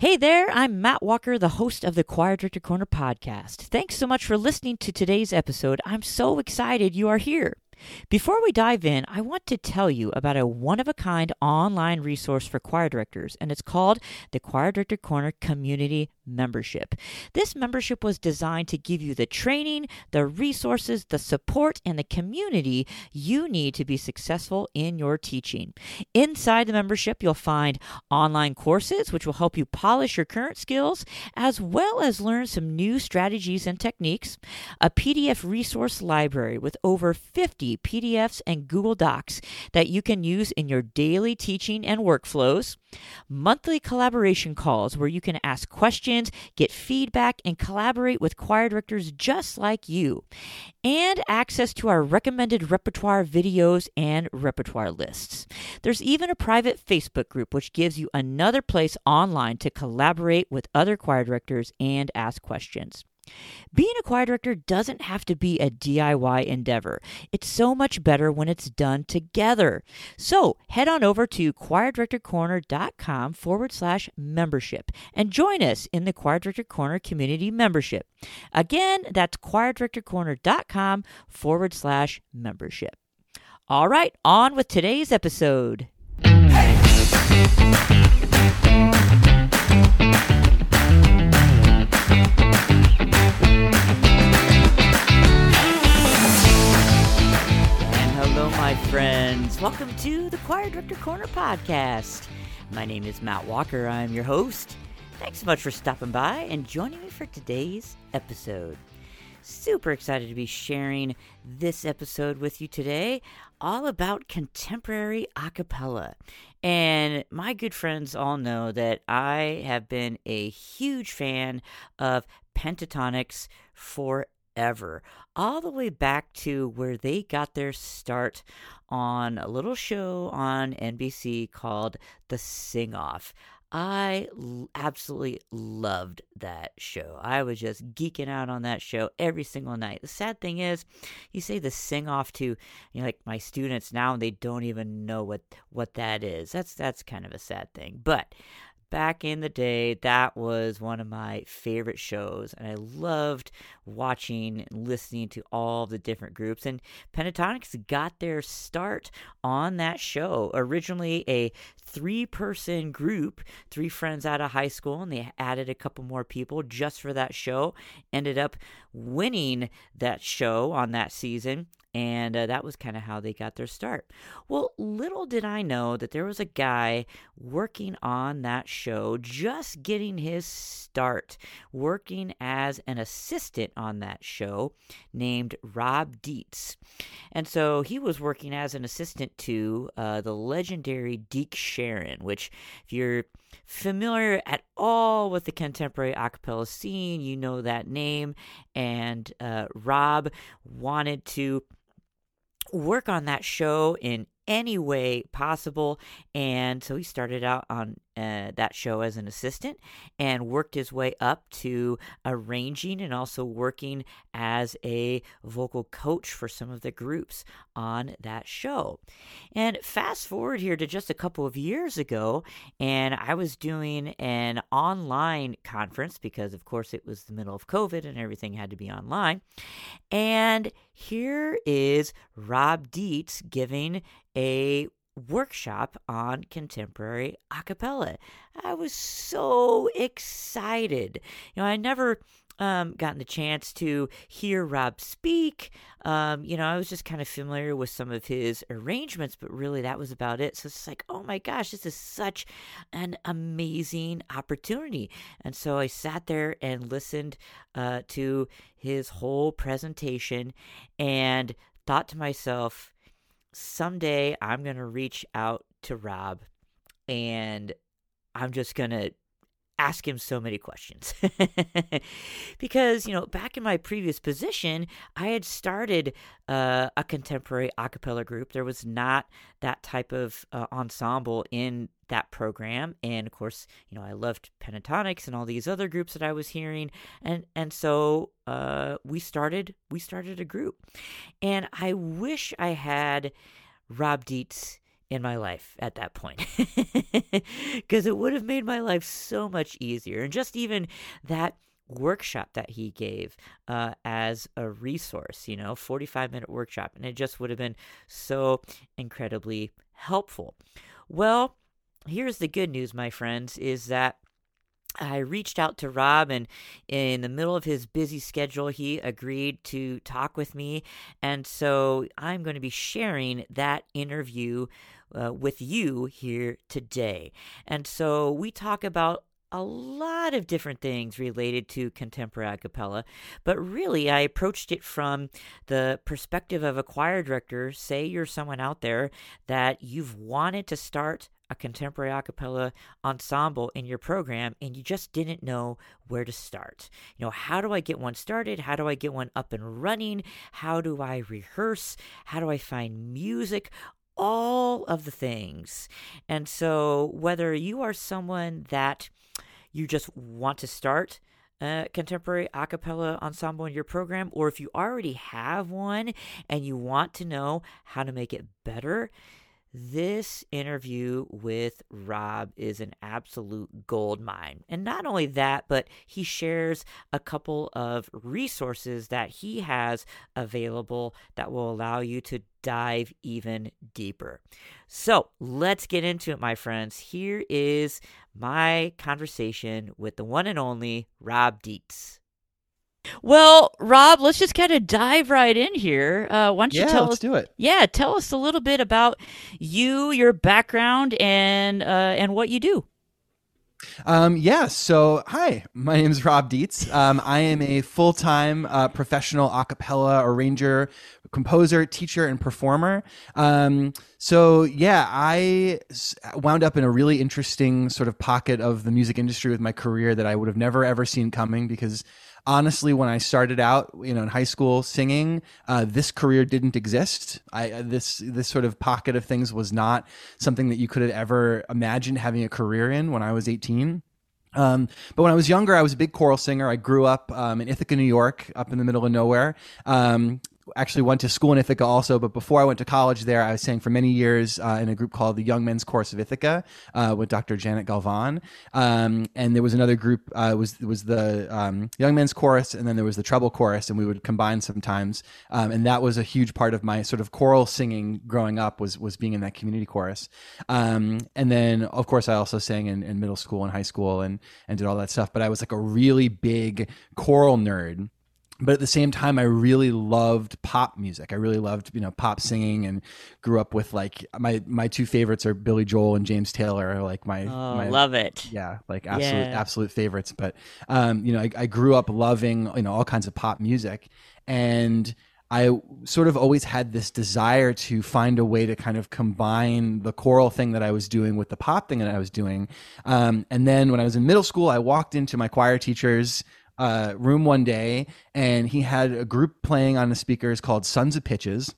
Hey there, I'm Matt Walker, the host of the Choir Director Corner podcast. Thanks so much for listening to today's episode. I'm so excited you are here. Before we dive in, I want to tell you about a one of a kind online resource for choir directors, and it's called the Choir Director Corner Community Membership. This membership was designed to give you the training, the resources, the support, and the community you need to be successful in your teaching. Inside the membership, you'll find online courses which will help you polish your current skills, as well as learn some new strategies and techniques, a PDF resource library with over 50 PDFs and Google Docs that you can use in your daily teaching and workflows, monthly collaboration calls where you can ask questions, get feedback, and collaborate with choir directors just like you, and access to our recommended repertoire videos and repertoire lists. There's even a private Facebook group which gives you another place online to collaborate with other choir directors and ask questions. Being a choir director doesn't have to be a DIY endeavor. It's so much better when it's done together. So head on over to choirdirectorcorner.com forward slash membership and join us in the Choir Director Corner community membership. Again, that's choirdirectorcorner.com forward slash membership. All right, on with today's episode. My friends. Welcome to the Choir Director Corner podcast. My name is Matt Walker. I'm your host. Thanks so much for stopping by and joining me for today's episode. Super excited to be sharing this episode with you today, all about contemporary a cappella. And my good friends all know that I have been a huge fan of Pentatonix forever, all the way back to where they got their start on a little show on NBC called The Sing Off. I absolutely loved that show. I was just geeking out on that show every single night. The sad thing is, you say the sing off to you know, like my students now, and they don't even know what what that is. That's that's kind of a sad thing. But back in the day, that was one of my favorite shows, and I loved watching and listening to all the different groups. And Pentatonix got their start on that show. Originally, a three person group, three friends out of high school, and they added a couple more people just for that show. Ended up winning that show on that season and uh, that was kind of how they got their start. Well, little did I know that there was a guy working on that show, just getting his start, working as an assistant on that show, named Rob Dietz. And so he was working as an assistant to uh, the legendary Deke Sharon, which, if you're familiar at all with the contemporary a cappella scene, you know that name. And uh, Rob wanted to work on that show in any way possible. And so he started out on uh, that show as an assistant and worked his way up to arranging and also working as a vocal coach for some of the groups on that show. And fast forward here to just a couple of years ago, and I was doing an online conference because, of course, it was the middle of COVID and everything had to be online. And here is Rob Dietz giving a workshop on contemporary a cappella. I was so excited. You know, I never um, gotten the chance to hear Rob speak. Um, you know, I was just kind of familiar with some of his arrangements, but really that was about it. So it's like, oh my gosh, this is such an amazing opportunity. And so I sat there and listened uh, to his whole presentation and thought to myself, someday I'm going to reach out to Rob and I'm just going to ask him so many questions. because, you know, back in my previous position, I had started uh, a contemporary a cappella group. There was not that type of uh, ensemble in that program. And of course, you know, I loved Pentatonix and all these other groups that I was hearing. And, and so uh, we started, we started a group. And I wish I had Rob Dietz in my life at that point because it would have made my life so much easier. And just even that workshop that he gave uh, as a resource, you know, 45 minute workshop. And it just would have been so incredibly helpful. Well, here's the good news, my friends, is that I reached out to Rob, and in the middle of his busy schedule, he agreed to talk with me. And so I'm going to be sharing that interview uh, with you here today. And so we talk about a lot of different things related to contemporary a cappella, but really I approached it from the perspective of a choir director. Say you're someone out there that you've wanted to start a contemporary a cappella ensemble in your program and you just didn't know where to start. You know, how do I get one started? How do I get one up and running? How do I rehearse? How do I find music? All of the things. And so, whether you are someone that you just want to start a contemporary a cappella ensemble in your program, or if you already have one and you want to know how to make it better, this interview with Rob is an absolute gold mine. And not only that, but he shares a couple of resources that he has available that will allow you to dive even deeper. So let's get into it, my friends. Here is my conversation with the one and only Rob Dietz. Well, Rob, let's just kind of dive right in here. Uh, why don't you yeah, tell us? do it. Yeah, tell us a little bit about you, your background, and uh, and what you do. Um, yeah, so hi, my name is Rob Dietz. Um, I am a full time uh, professional a cappella arranger, composer, teacher, and performer. Um, so, yeah, I wound up in a really interesting sort of pocket of the music industry with my career that I would have never ever seen coming because honestly, when I started out, you know, in high school singing, uh, this career didn't exist. I uh, this this sort of pocket of things was not something that you could have ever imagined having a career in when I was 18. Um, but when I was younger, I was a big choral singer. I grew up um, in Ithaca, New York, up in the middle of nowhere. Um, actually went to school in Ithaca also, but before I went to college there, I was sang for many years uh, in a group called the Young Men's Chorus of Ithaca uh, with Dr. Janet Galvan. Um, and there was another group uh, was was the um, Young Men's Chorus, and then there was the Treble Chorus, and we would combine sometimes. Um, and that was a huge part of my sort of choral singing growing up was was being in that community chorus. Um, and then of course I also sang in, in middle school and high school and and did all that stuff. But I was like a really big choral nerd but at the same time i really loved pop music i really loved you know pop singing and grew up with like my my two favorites are billy joel and james taylor like my, Oh, my love it. yeah like absolute Yeah. absolute favorites but um you know I, I grew up loving you know all kinds of pop music and I sort of always had this desire to find a way to kind of combine the choral thing that I was doing with the pop thing that I was doing. Um, and then when I was in middle school, I walked into my choir teacher's uh, room one day, and he had a group playing on the speakers called Sons of Pitches.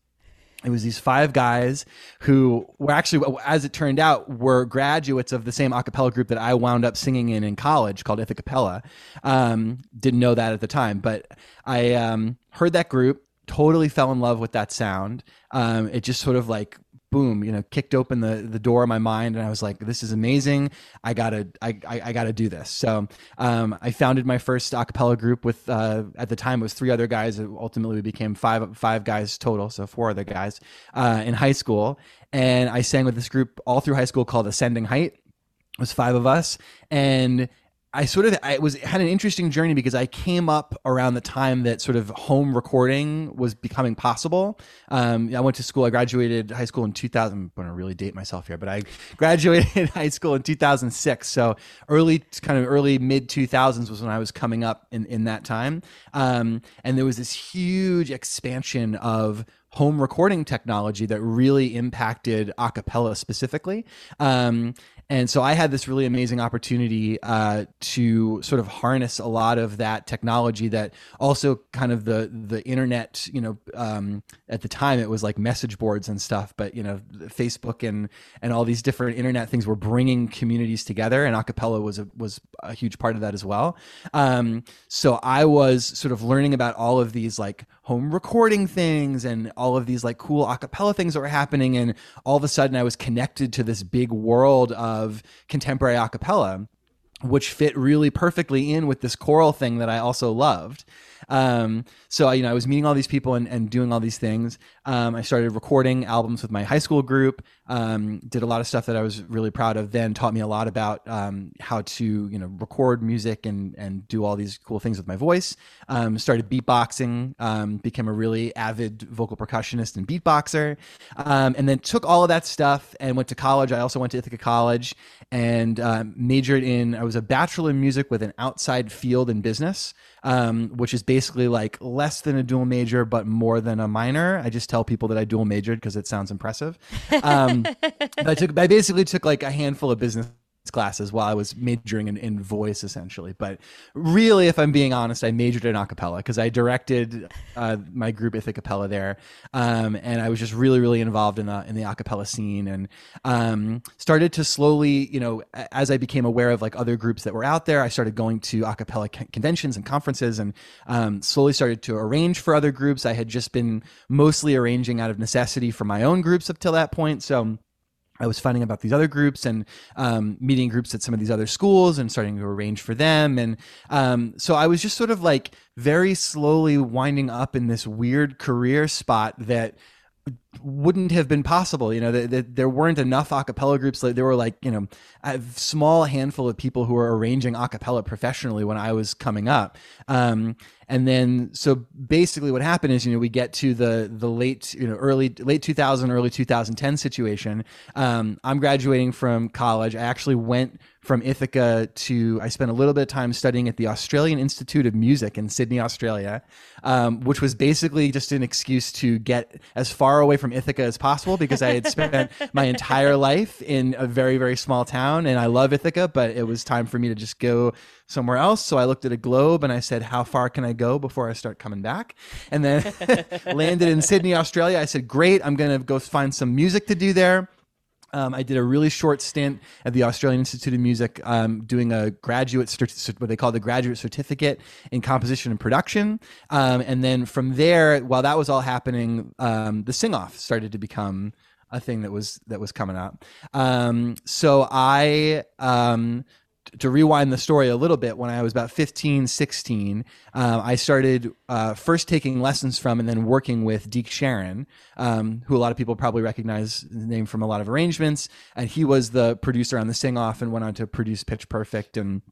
It was these five guys who were actually as it turned out were graduates of the same a cappella group that i wound up singing in in college called Ithacappella um, didn't know that at the time but i um, heard that group totally fell in love with that sound. Um, it just sort of like boom you know kicked open the the door of my mind and i was like this is amazing. I gotta i i, I gotta do this. So um, i founded my first a cappella group with uh, at the time it was three other guys. Ultimately became five five guys total so four other guys uh, in high school. And i sang with this group all through high school called ascending height. It was five of us. And I sort of I was had an interesting journey because I came up around the time that sort of home recording was becoming possible. Um, I went to school. I graduated high school in 2000. I'm going to really date myself here, but I graduated high school in 2006. So early, kind of early mid 2000s was when I was coming up in in that time. Um, and there was this huge expansion of home recording technology that really impacted a cappella specifically. Um, And so I had this really amazing opportunity uh, to sort of harness a lot of that technology that also kind of the the internet, you know, um, at the time it was like message boards and stuff, but you know, Facebook and and all these different internet things were bringing communities together, and acapella was a, was a huge part of that as well. Um, so I was sort of learning about all of these like home recording things and all of these like cool acapella things that were happening, and all of a sudden I was connected to this big world of of contemporary a cappella, which fit really perfectly in with this choral thing that I also loved. Um, so you know, I was meeting all these people and, and doing all these things. Um, I started recording albums with my high school group. Um, did a lot of stuff that I was really proud of. Then taught me a lot about um, how to you know record music and and do all these cool things with my voice. Um, started beatboxing. Um, became a really avid vocal percussionist and beatboxer. and then took all of that stuff and went to college. I also went to Ithaca College and uh, majored in. I was a bachelor in music with an outside field in business, which is basically like less than a dual major but more than a minor. I just tell people that I dual majored because it sounds impressive. Um, I took I basically took like a handful of business classes while I was majoring in, in voice essentially. But really, if I'm being honest, I majored in acapella because I directed uh, my group Ithacappella there, um, and I was just really, really involved in the in the acapella scene, and um, started to slowly, you know, as I became aware of like other groups that were out there, I started going to acapella conventions and conferences, and um, slowly started to arrange for other groups. I had just been mostly arranging out of necessity for my own groups up till that point, so I was finding about these other groups and um, meeting groups at some of these other schools and starting to arrange for them. And um, so I was just sort of like very slowly winding up in this weird career spot that wouldn't have been possible. You know, the, the, there weren't enough acapella groups. Like, there were like, you know, a small handful of people who were arranging acapella professionally when I was coming up. Um, and then, so basically what happened is, you know, we get to the, the late, you know, early, late 2000, early 2010 situation. Um, I'm graduating from college. I actually went from Ithaca to I spent a little bit of time studying at the Australian Institute of Music in Sydney, Australia, um, which was basically just an excuse to get as far away from Ithaca as possible because I had spent my entire life in a very very small town and I love Ithaca, but it was time for me to just go somewhere else. So I looked at a globe and I said, "How far can I go before I start coming back?" And then landed in Sydney, Australia. I said, "Great, I'm going to go find some music to do there." Um, I did a really short stint at the Australian Institute of Music, um, doing a graduate, cert- what they call the graduate certificate in composition and production. Um, and then from there, while that was all happening, um, the sing off started to become a thing that was that was coming up. Um, so I um, to rewind the story a little bit, when I was about 15, 16, uh, I started uh, first taking lessons from and then working with Deke Sharon, um, who a lot of people probably recognize the name from a lot of arrangements. And he was the producer on the Sing Off and went on to produce Pitch Perfect and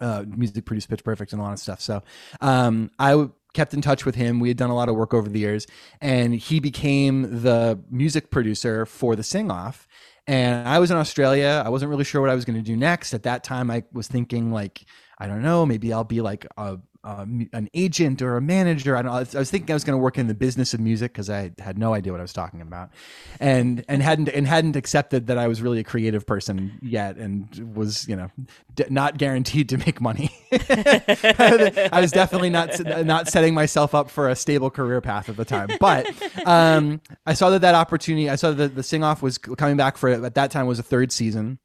uh, music produce Pitch Perfect and a lot of stuff. So um, I kept in touch with him. We had done a lot of work over the years, and he became the music producer for the Sing Off. And I was in Australia. I wasn't really sure what I was going to do next. At that time, I was thinking like, I don't know, maybe I'll be like a um, an agent or a manager. I don't know. I was thinking I was going to work in the business of music because I had no idea what I was talking about, and and hadn't and hadn't accepted that I was really a creative person yet, and was you know d- not guaranteed to make money. I was definitely not not setting myself up for a stable career path at the time. But um, I saw that that opportunity. I saw that the sing off was coming back for at that time was a third season,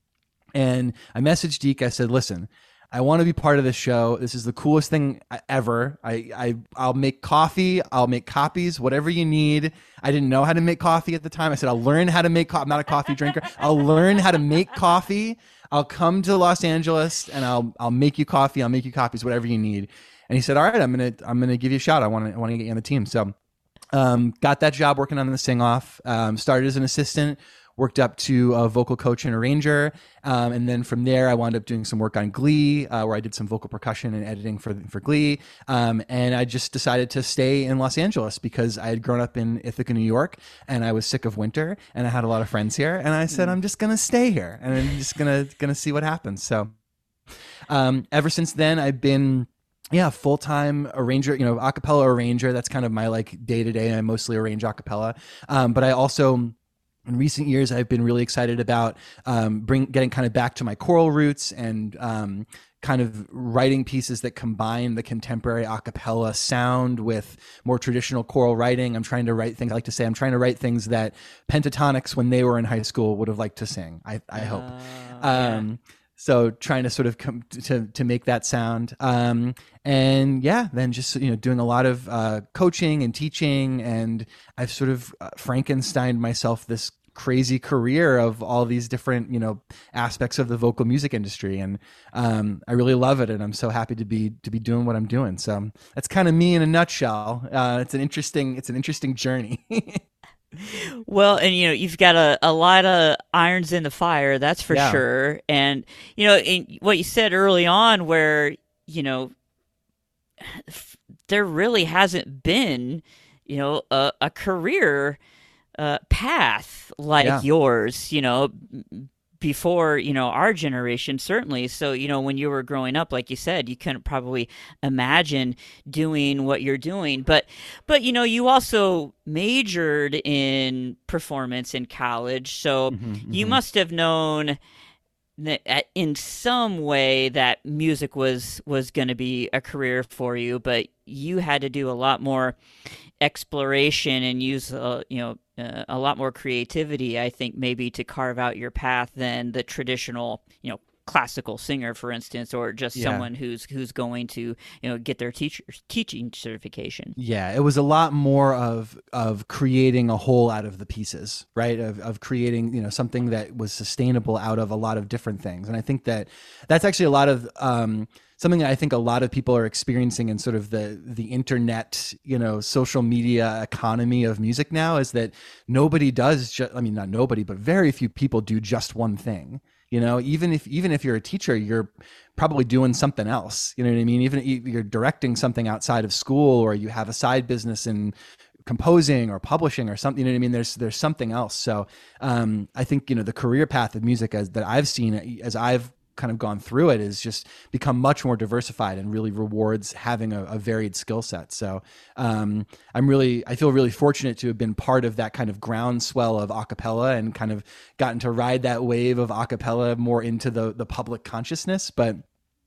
and I messaged Deke. I said, "Listen." I want to be part of this show. This is the coolest thing ever. I, I I'll make coffee. I'll make copies. Whatever you need. I didn't know how to make coffee at the time. I said I'll learn how to make. coffee. I'm not a coffee drinker. I'll learn how to make coffee. I'll come to Los Angeles and I'll I'll make you coffee. I'll make you copies. Whatever you need. And he said, "All right, I'm gonna I'm gonna give you a shot. I want to I want to get you on the team." So, um, got that job working on the sing off. Um, started as an assistant worked up to a vocal coach and arranger. Um, and then from there, I wound up doing some work on Glee, uh, where I did some vocal percussion and editing for, for Glee. Um, and I just decided to stay in Los Angeles because I had grown up in Ithaca, New York, and I was sick of winter and I had a lot of friends here. And I said, mm. I'm just going to stay here and I'm just going to, going to see what happens. So, um, ever since then, I've been, yeah, full time arranger, you know, acapella arranger. That's kind of my like day to day. I mostly arrange acapella. Um, but I also in recent years, I've been really excited about um, bring getting kind of back to my choral roots and um, kind of writing pieces that combine the contemporary a cappella sound with more traditional choral writing. I'm trying to write things. I like to say I'm trying to write things that Pentatonix, when they were in high school, would have liked to sing. I, I hope. Oh, yeah. Um, so trying to sort of come to to make that sound, um, and yeah, then just you know doing a lot of uh, coaching and teaching, and I've sort of uh, Frankenstein myself this crazy career of all these different you know aspects of the vocal music industry, and um, I really love it, and I'm so happy to be to be doing what I'm doing. So that's kind of me in a nutshell. Uh, it's an interesting it's an interesting journey. Well, and you know, you've got a, a lot of irons in the fire, that's for Yeah. sure. And you know, in what you said early on, where you know, there really hasn't been, you know, a, a career uh, path like Yeah. yours. You know, before you know our generation certainly so you know when you were growing up like you said you couldn't probably imagine doing what you're doing but but you know you also majored in performance in college so Mm-hmm, you must have known that in some way that music was was going to be a career for you but you had to do a lot more exploration and use uh, you know uh, a lot more creativity i think maybe to carve out your path than the traditional you know classical singer for instance or just Yeah. someone who's who's going to you know get their teacher teaching certification Yeah, it was a lot more of of creating a whole out of the pieces, right? Of of creating, you know, something that was sustainable out of a lot of different things. And I think that that's actually a lot of um something that I think a lot of people are experiencing in sort of the the internet, you know, social media economy of music now is that nobody does just I mean not nobody, but very few people do just one thing. You know, even if even if you're a teacher, you're probably doing something else. You know what I mean? Even if you're directing something outside of school, or you have a side business in composing or publishing or something. You know what I mean? There's there's something else. So um, I think you know the career path of music as that I've seen as I've kind of gone through it is just become much more diversified and really rewards having a, a varied skill set. So um, I'm really, I feel really fortunate to have been part of that kind of groundswell of acapella and kind of gotten to ride that wave of acapella more into the the public consciousness. But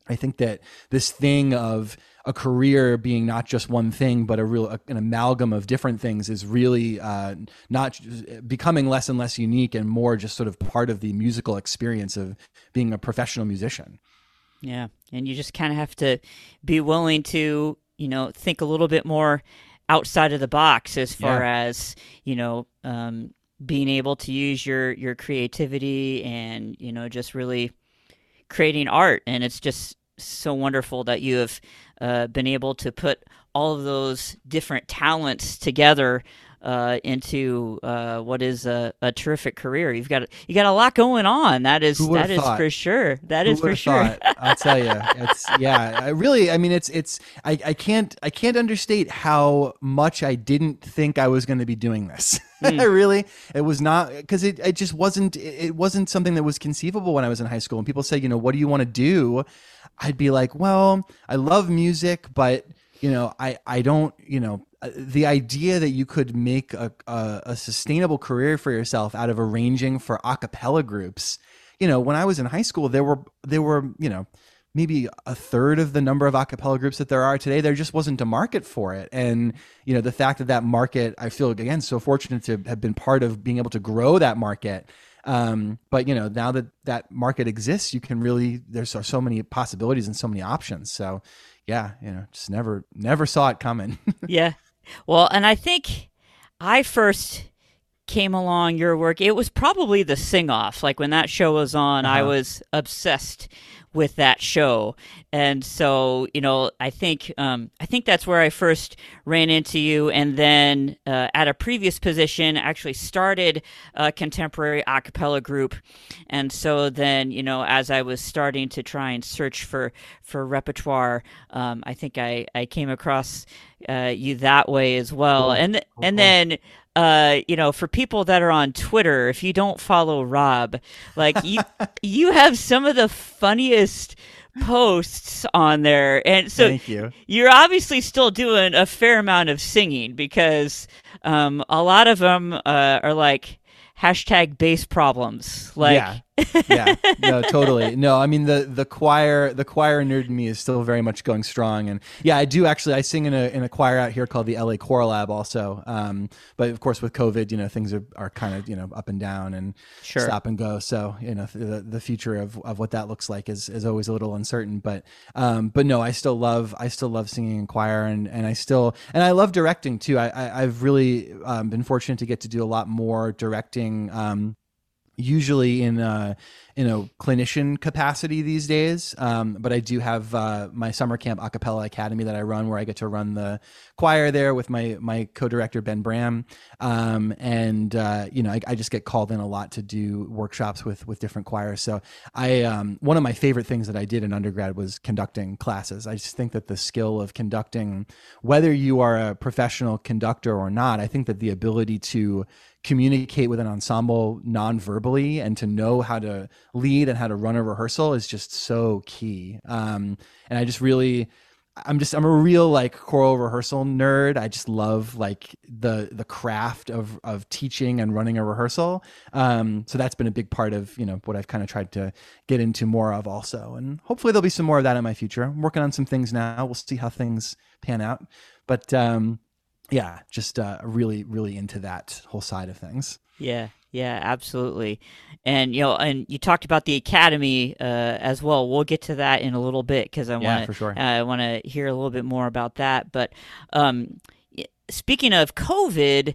I think that this thing of a career being not just one thing, but a real an amalgam of different things is really uh, not becoming less and less unique and more just sort of part of the musical experience of being a professional musician. Yeah, and you just kind of have to be willing to, you know, think a little bit more outside of the box as far as you know, um, being able to use your your creativity and you know just really creating art. And it's just so wonderful that you have uh, been able to put all of those different talents together. Uh, into uh, what is a, a terrific career. You've got you got a lot going on. That is that is thought? for sure. That Who is for sure. thought? I'll tell you. It's yeah. I really, I mean, it's it's. I, I can't I can't understate how much I didn't think I was going to be doing this. I really, it was not because it it just wasn't it wasn't something that was conceivable when I was in high school. And people say, you know, what do you want to do? I'd be like, well, I love music, but you know, I I don't, you know. uh, The idea that you could make a, a, a sustainable career for yourself out of arranging for a cappella groups, you know, when I was in high school, there were there were you know maybe a third of the number of a cappella groups that there are today. There just wasn't a market for it, and you know the fact that that market, I feel again so fortunate to have been part of being able to grow that market. Um, but you know now that that market exists, you can really there's so, so many possibilities and so many options. So yeah, you know, just never never saw it coming. Yeah. Well, and I think I first came along your work. It was probably the sing off. Like when that show was on, I Uh-huh. was obsessed with that show. And so, you know, I think um, I think that's where I first ran into you. And then uh, at a previous position, actually started a contemporary a cappella group. And so then, you know, as I was starting to try and search for for repertoire, um, I think I I came across uh, you that way as well. And and then uh, you know, for people that are on Twitter, if you don't follow Rob, like you, you have some of the funniest posts on there, and so Thank you. you're obviously still doing a fair amount of singing because um, a lot of them uh, are like hashtag bass problems. Like, yeah, yeah, no, totally. No, I mean the the choir the choir nerd in me is still very much going strong, and yeah, I do actually. I sing in a in a choir out here called the LA Choral Lab also. Um, but of course with COVID, you know, things are, are kind of you know up and down and Sure. stop and go. So you know the the future of, of what that looks like is is always a little uncertain. But um, but no, I still love I still love singing in choir, and and I still and I love directing too. I, I I've really um, been fortunate to get to do a lot more directing. Um, usually in a in a clinician capacity these days. Um, but I do have uh, my summer camp a cappella academy that I run, where I get to run the choir there with my my co-director Ben Bram, um, and uh, you know I, I, just get called in a lot to do workshops with with different choirs. So I um, one of my favorite things that I did in undergrad was conducting classes. I just think that the skill of conducting, whether you are a professional conductor or not, I think that the ability to communicate with an ensemble non-verbally and to know how to lead and how to run a rehearsal is just so key. Um, and I just really, I'm just I'm a real like choral rehearsal nerd. I just love like the the craft of of teaching and running a rehearsal. Um, so that's been a big part of you know what I've kind of tried to get into more of also, and hopefully there'll be some more of that in my future. I'm working on some things now. We'll see how things pan out, but um, yeah, just uh, really really into that whole side of things. Yeah, yeah, absolutely. And you know, and you talked about the academy uh, as well. We'll get to that in a little bit because I Yeah, want for sure. uh, I want to hear a little bit more about that. But um, speaking of COVID,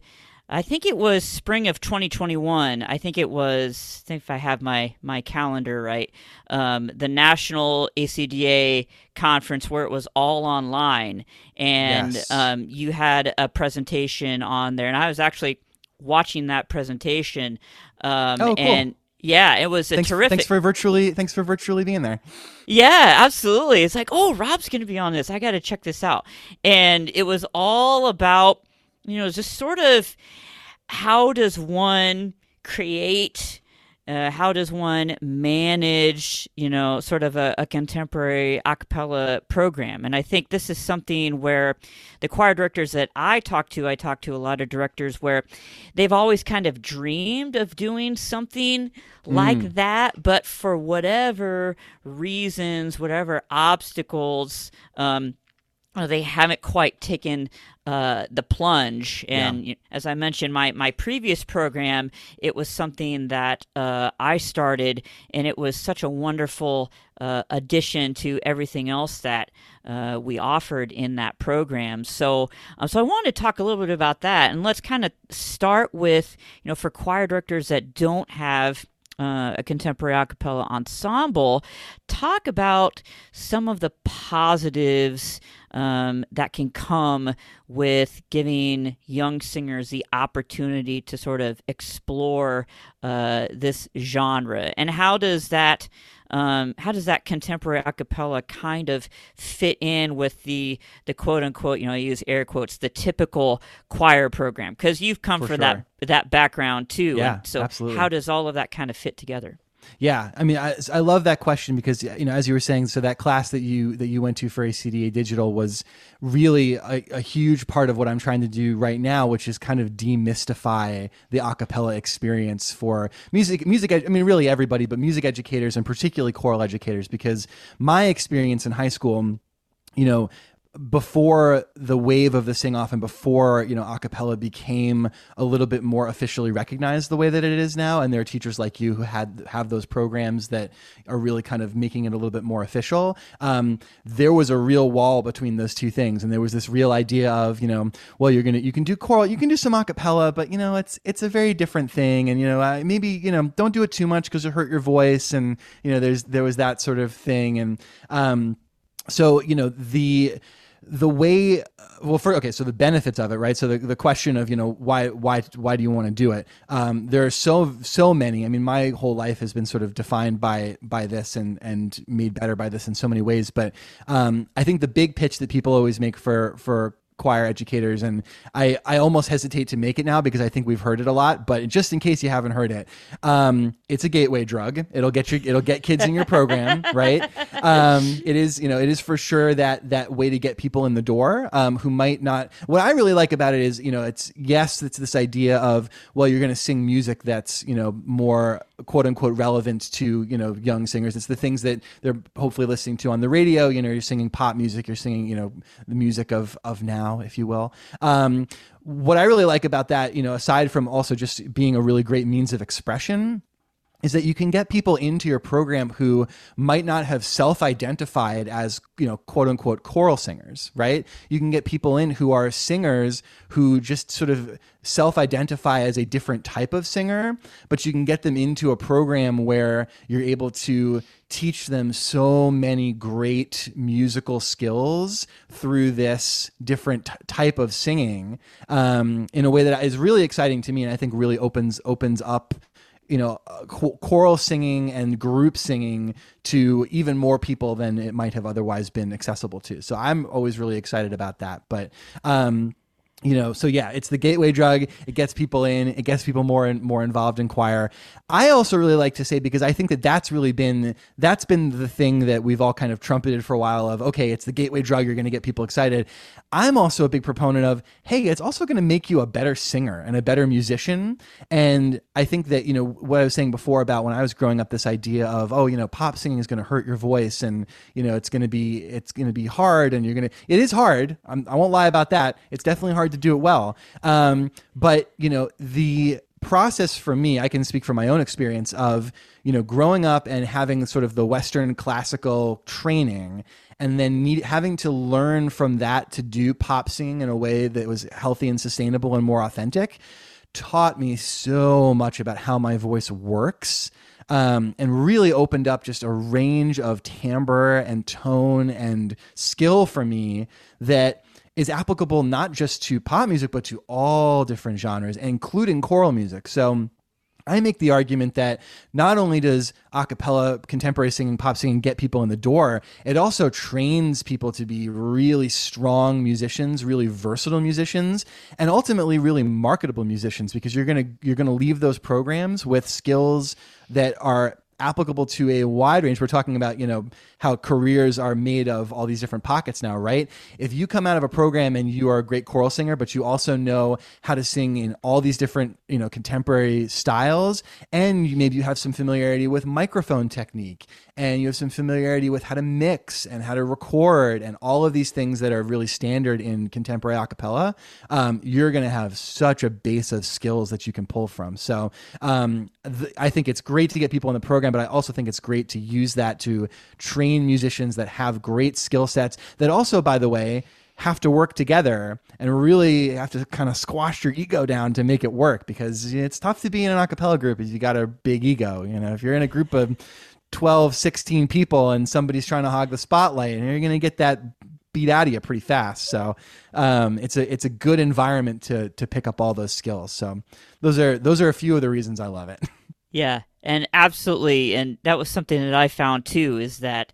I think it was spring of 2021. I think it was. I think if I have my my calendar right, um, the national ACDA conference where it was all online, and Yes. um, you had a presentation on there, and I was actually watching that presentation. Um, Oh, cool. And yeah, it was a Thanks, terrific. thanks for virtually thanks for virtually being there. Yeah, absolutely. It's like, oh, Rob's going to be on this. I got to check this out. And it was all about, you know, just sort of how does one create, uh, how does one manage, you know, sort of a, a contemporary a cappella program. And I think this is something where the choir directors that I talk to, I talk to a lot of directors where they've always kind of dreamed of doing something like that, but for whatever reasons, whatever obstacles, um, they haven't quite taken uh, the plunge. And you- as I mentioned, my, my previous program, it was something that uh, I started, and it was such a wonderful uh, addition to everything else that uh, we offered in that program. So, um, so I wanted to talk a little bit about that, and let's kind of start with, you know, for choir directors that don't have uh, a contemporary a cappella ensemble, talk about some of the positives um, that can come with giving young singers the opportunity to sort of explore uh, this genre, and how does that um, how does that contemporary a cappella kind of fit in with the the quote unquote you know I use air quotes the typical choir program? Because you've come For for that that background too. Yeah, so absolutely. how does all of that kind of fit together Yeah, I mean, I, I love that question because you know, as you were saying, so that class that you that you went to for ACDA Digital was really a, a huge part of what I'm trying to do right now, which is kind of demystify the acapella experience for music. Music, I mean, really everybody, but music educators and particularly choral educators, because my experience in high school, you know, before the wave of the sing off and before you know a cappella became a little bit more officially recognized the way that it is now and there are teachers like you who had have those programs that are really kind of making it a little bit more official. Um, there was a real wall between those two things and there was this real idea of you know well you're gonna you can do choral you can do some a cappella but you know it's it's a very different thing and you know uh, maybe you know don't do it too much because it hurt your voice and you know there's there was that sort of thing and um so you know the the way well for okay so the benefits of it right? So the, the question of you know why why why do you want to do it? Um, there are so so many i mean my whole life has been sort of defined by by this and and made better by this in so many ways but um, i think the big pitch that people always make for for choir educators, and I I almost hesitate to make it now because I think we've heard it a lot. But just in case you haven't heard it, um, it's a gateway drug. It'll get you it'll get kids in your program, right? Um, it is you know it is for sure that that way to get people in the door um, who might not. What I really like about it is you know it's yes it's this idea of well you're going to sing music that's you know more quote unquote relevant to you know young singers. It's the things that they're hopefully listening to on the radio. You know, you're singing pop music, you're singing you know the music of of now, if you will. Um, what I really like about that, you know, aside from also just being a really great means of expression is that you can get people into your program who might not have self-identified as you know quote unquote choral singers right? You can get people in who are singers who just sort of self-identify as a different type of singer but you can get them into a program where you're able to teach them so many great musical skills through this different t- type of singing um, in a way that is really exciting to me and i think really opens opens up you know uh, choral singing and group singing to even more people than it might have otherwise been accessible to. So i'm always really excited about that. But um you know so yeah it's the gateway drug. It gets people in. It gets people more and more involved in choir. I also really like to say because i think that that's really been that's been the thing that we've all kind of trumpeted for a while of okay it's the gateway drug. You're going to get people excited. I'm also a big proponent of hey it's also going to make you a better singer and a better musician. And i think that you know what i was saying before about when i was growing up this idea of oh you know pop singing is going to hurt your voice and you know it's going to be it's going to be hard and you're going to it is hard. I'm, i won't lie about that. It's definitely hard hard to do it well. Um, but you know the process for me, I can speak from my own experience of you know growing up and having sort of the Western classical training, and then need, having to learn from that to do pop singing in a way that was healthy and sustainable and more authentic, taught me so much about how my voice works. Um, and really opened up just a range of timbre and tone and skill for me that is applicable not just to pop music, but to all different genres, including choral music. So I make the argument that not only does a cappella contemporary singing, pop singing get people in the door, it also trains people to be really strong musicians, really versatile musicians, and ultimately really marketable musicians because you're going to you're going to leave those programs with skills that are applicable to a wide range. We're talking about, you know, how careers are made of all these different pockets now, right? If you come out of a program and you are a great choral singer, but you also know how to sing in all these different, you know, contemporary styles, and you, maybe you have some familiarity with microphone technique, and you have some familiarity with how to mix and how to record, and all of these things that are really standard in contemporary acapella, um, you're going to have such a base of skills that you can pull from. So um, th- I think it's great to get people in the program, but I also think it's great to use that to train musicians that have great skill sets that also, by the way, have to work together and really have to kind of squash your ego down to make it work because it's tough to be in an acapella group if you got a big ego. You know, if you're in a group of 12, 16 people and somebody's trying to hog the spotlight and you're going to get that beat out of you pretty fast. So um, it's a it's a good environment to to pick up all those skills. So those are those are a few of the reasons I love it. Yeah, and absolutely, and that was something that I found too is that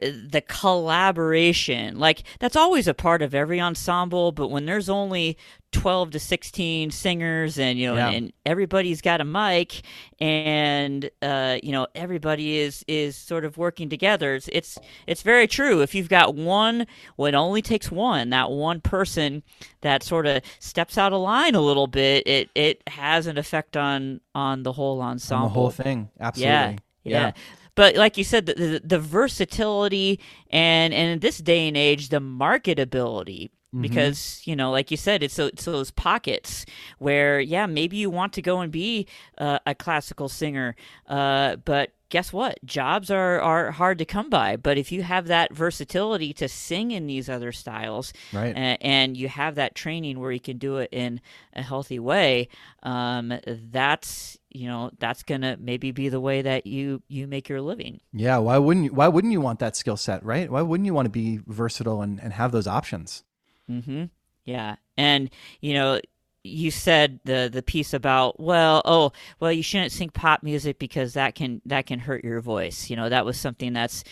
the collaboration. Like that's always a part of every ensemble but when there's only 12 to 16 singers and you know yeah. and, everybody's got a mic and uh, you know everybody is is sort of working together it's, it's it's very true. If you've got one well it only takes one that one person that sort of steps out of line a little bit it it has an effect on on the whole ensemble on the whole thing. Absolutely. Yeah yeah. yeah but like you said the, the, the versatility and and in this day and age the marketability Mm-hmm. because you know like you said it's, it's those pockets where yeah maybe you want to go and be uh, a classical singer uh, but guess what? Jobs are, are hard to come by but if you have that versatility to sing in these other styles right. and, and you have that training where you can do it in a healthy way um, that's you know that's gonna maybe be the way that you you make your living. Yeah why wouldn't you why wouldn't you want that skill set right? Why wouldn't you want to be versatile and, and have those options? Mm-hmm. Yeah, and you know, you said the the piece about well, oh, well, you shouldn't sing pop music because that can that can hurt your voice. You know, that was something that's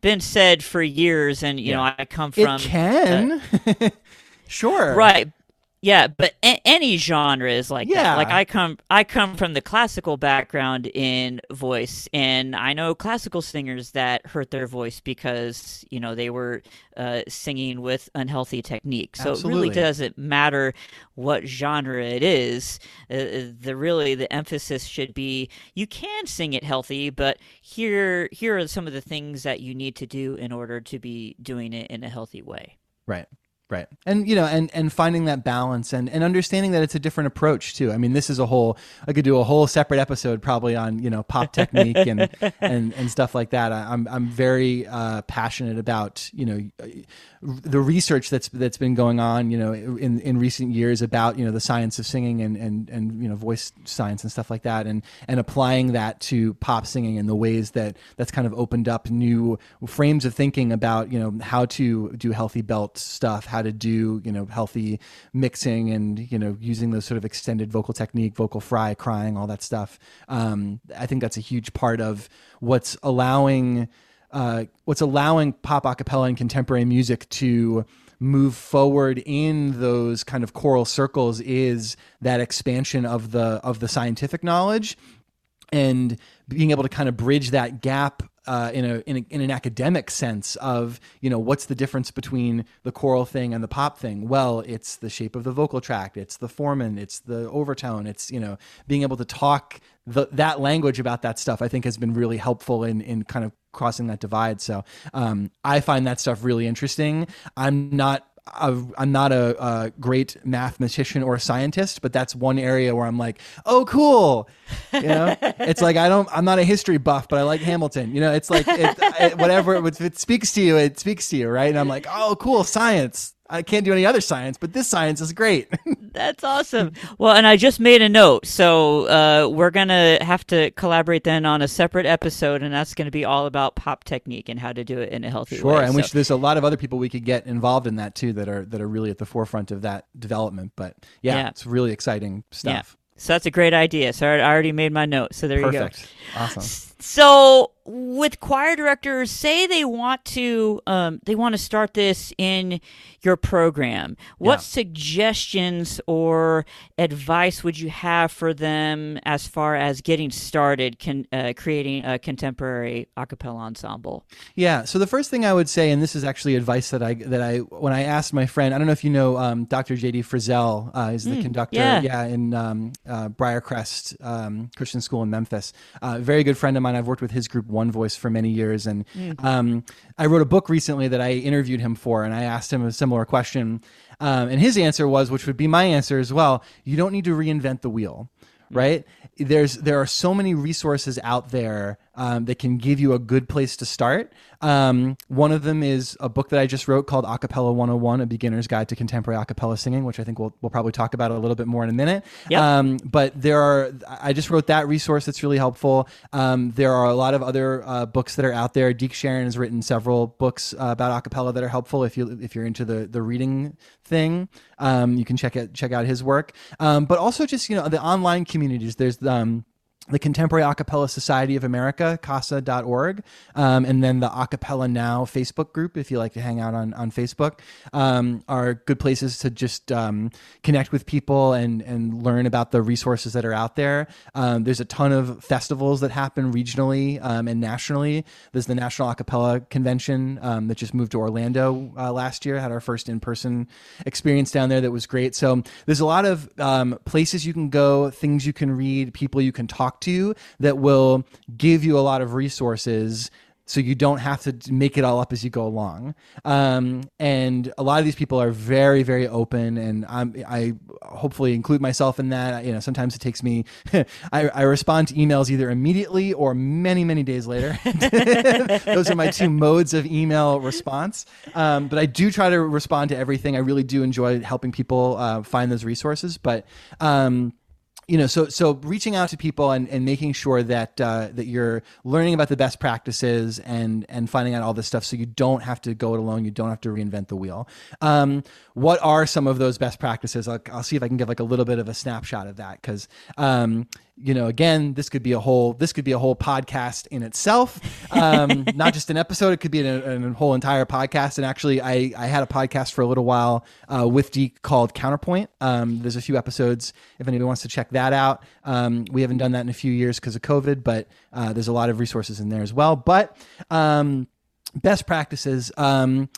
been said for years, and you yeah. know, I come from. It can. Uh, Sure. Right. Yeah, but a- any genre is like Yeah. that. Like I come, I come from the classical background in voice, and I know classical singers that hurt their voice because you know they were uh, singing with unhealthy technique. So it really doesn't matter what genre it is. Uh, the really the emphasis should be you can sing it healthy, but here here are some of the things that you need to do in order to be doing it in a healthy way. Right. Right. And you know, and and finding that balance and and understanding that it's a different approach too. I mean, this is a whole I could do a whole separate episode probably on, you know, pop technique and and and stuff like that. I, I'm I'm very uh, passionate about, you know, the research that's that's been going on, you know, in in recent years about, you know, the science of singing and and and you know, voice science and stuff like that and and applying that to pop singing and the ways that that's kind of opened up new frames of thinking about, you know, how to do healthy belt stuff, how to do, you know, healthy mixing and, you know, using those sort of extended vocal technique, vocal fry, crying, all that stuff. Um, I think that's a huge part of what's allowing uh, what's allowing pop acapella and contemporary music to move forward in those kind of choral circles is that expansion of the of the scientific knowledge and being able to kind of bridge that gap uh, in a, in a in an academic sense of you know what's the difference between the choral thing and the pop thing? Well it's the shape of the vocal tract it's the formant it's the overtone it's you know being able to talk the, that language about that stuff i think has been really helpful in in kind of crossing that divide. So um, i find that stuff really interesting. I'm not I'm not a, a great mathematician or a scientist, but that's one area where I'm like, oh, cool. You know, it's like I don't, I'm not a history buff, but I like Hamilton. You know, it's like it, it, whatever it speaks to you, it speaks to you, right? And I'm like, oh, cool, science. I can't do any other science, but this science is great. That's awesome. Well, and I just made a note, so uh, we're gonna have to collaborate then on a separate episode, and that's gonna be all about pop technique and how to do it in a healthy sure, way. Sure. And so. which there's a lot of other people we could get involved in that too that are that are really at the forefront of that development. But yeah, Yeah. it's really exciting yeah, stuff. so that's a great idea. So I I already made my note. So there you go. Perfect. Awesome. So with choir directors, say they want to um, they want to start this in your program. What Yeah. suggestions or advice would you have for them as far as getting started, con- uh, creating a contemporary a cappella ensemble? Yeah. So the first thing I would say, and this is actually advice that I that I when I asked my friend, I don't know if you know um, Dr. J.D. Frizzell uh, is the conductor, yeah. in um, uh, Briarcrest um, Christian School in Memphis. Uh, very good friend of mine. I've worked with his group One Voice for many years, and um, I wrote a book recently that I interviewed him for, and I asked him a similar question, um, and his answer was, which would be my answer as well: you don't need to reinvent the wheel right? There's there are so many resources out there um, that can give you a good place to start. Um, one of them is a book that i just wrote called acapella 101 a beginner's guide to contemporary acapella singing which i think we'll, we'll probably talk about a little bit more in a minute. Yep. um, but there are i just wrote that resource. That's really helpful. Um, there are a lot of other uh, books that are out there. Deke sharon has written several books uh, about acapella that are helpful if you if you're into the the reading thing. Um, you can check it check out his work. Um, but also just you know the online communities. There's um, the Contemporary A Cappella Society of America, CASA.org, um, and then the Acapella Now Facebook group, if you like to hang out on, on Facebook, um, are good places to just um, connect with people and, and learn about the resources that are out there. Um, there's a ton of festivals that happen regionally um, and nationally. There's the National A Cappella Convention um, that just moved to Orlando uh, last year, had our first in person experience down there that was great. So there's a lot of places you can go, things you can read, people you can talk to that will give you a lot of resources so you don't have to make it all up as you go along. Um, and a lot of these people are very, very open, and I'm, I hopefully include myself in that. You know, sometimes it takes me, I, I respond to emails either immediately or many, many days later. Those are my two modes of email response. Um, but I do try to respond to everything. I really do enjoy helping people uh, find those resources. But um, you know, so so reaching out to people and, and making sure that uh, that you're learning about the best practices and and finding out all this stuff, so you don't have to go it alone. You don't have to reinvent the wheel. Um, what are some of those best practices? I'll, I'll, see if I can give like a little bit of a snapshot of that because um, you know, again, this could be a whole this could be a whole podcast in itself, um, not just an episode. It could be a, a, whole entire podcast. And actually, I I had a podcast for a little while uh, with Deke called Counterpoint. Um, there's a few episodes if anybody wants to check that out. Um, we haven't done that in a few years because of COVID, but uh, there's a lot of resources in there as well. But um, best practices. Um,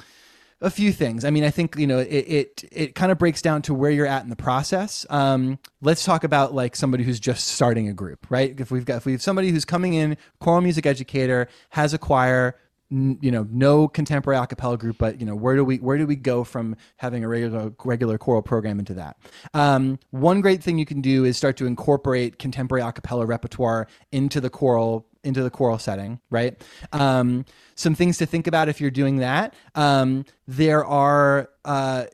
a few things. I mean, I think you know it it, it kind of breaks down to where you're at in the process. Um, let's talk about like somebody who's just starting a group, right? If we've got if we have somebody who's coming in, choral music educator, has a choir, n- you know, no contemporary a cappella group, but you know, where do we where do we go from having a regular regular choral program into that? Um, one great thing you can do is start to incorporate contemporary a cappella repertoire into the choral into the choral setting, right? Um, some things to think about if you're doing that. Um, there are uh,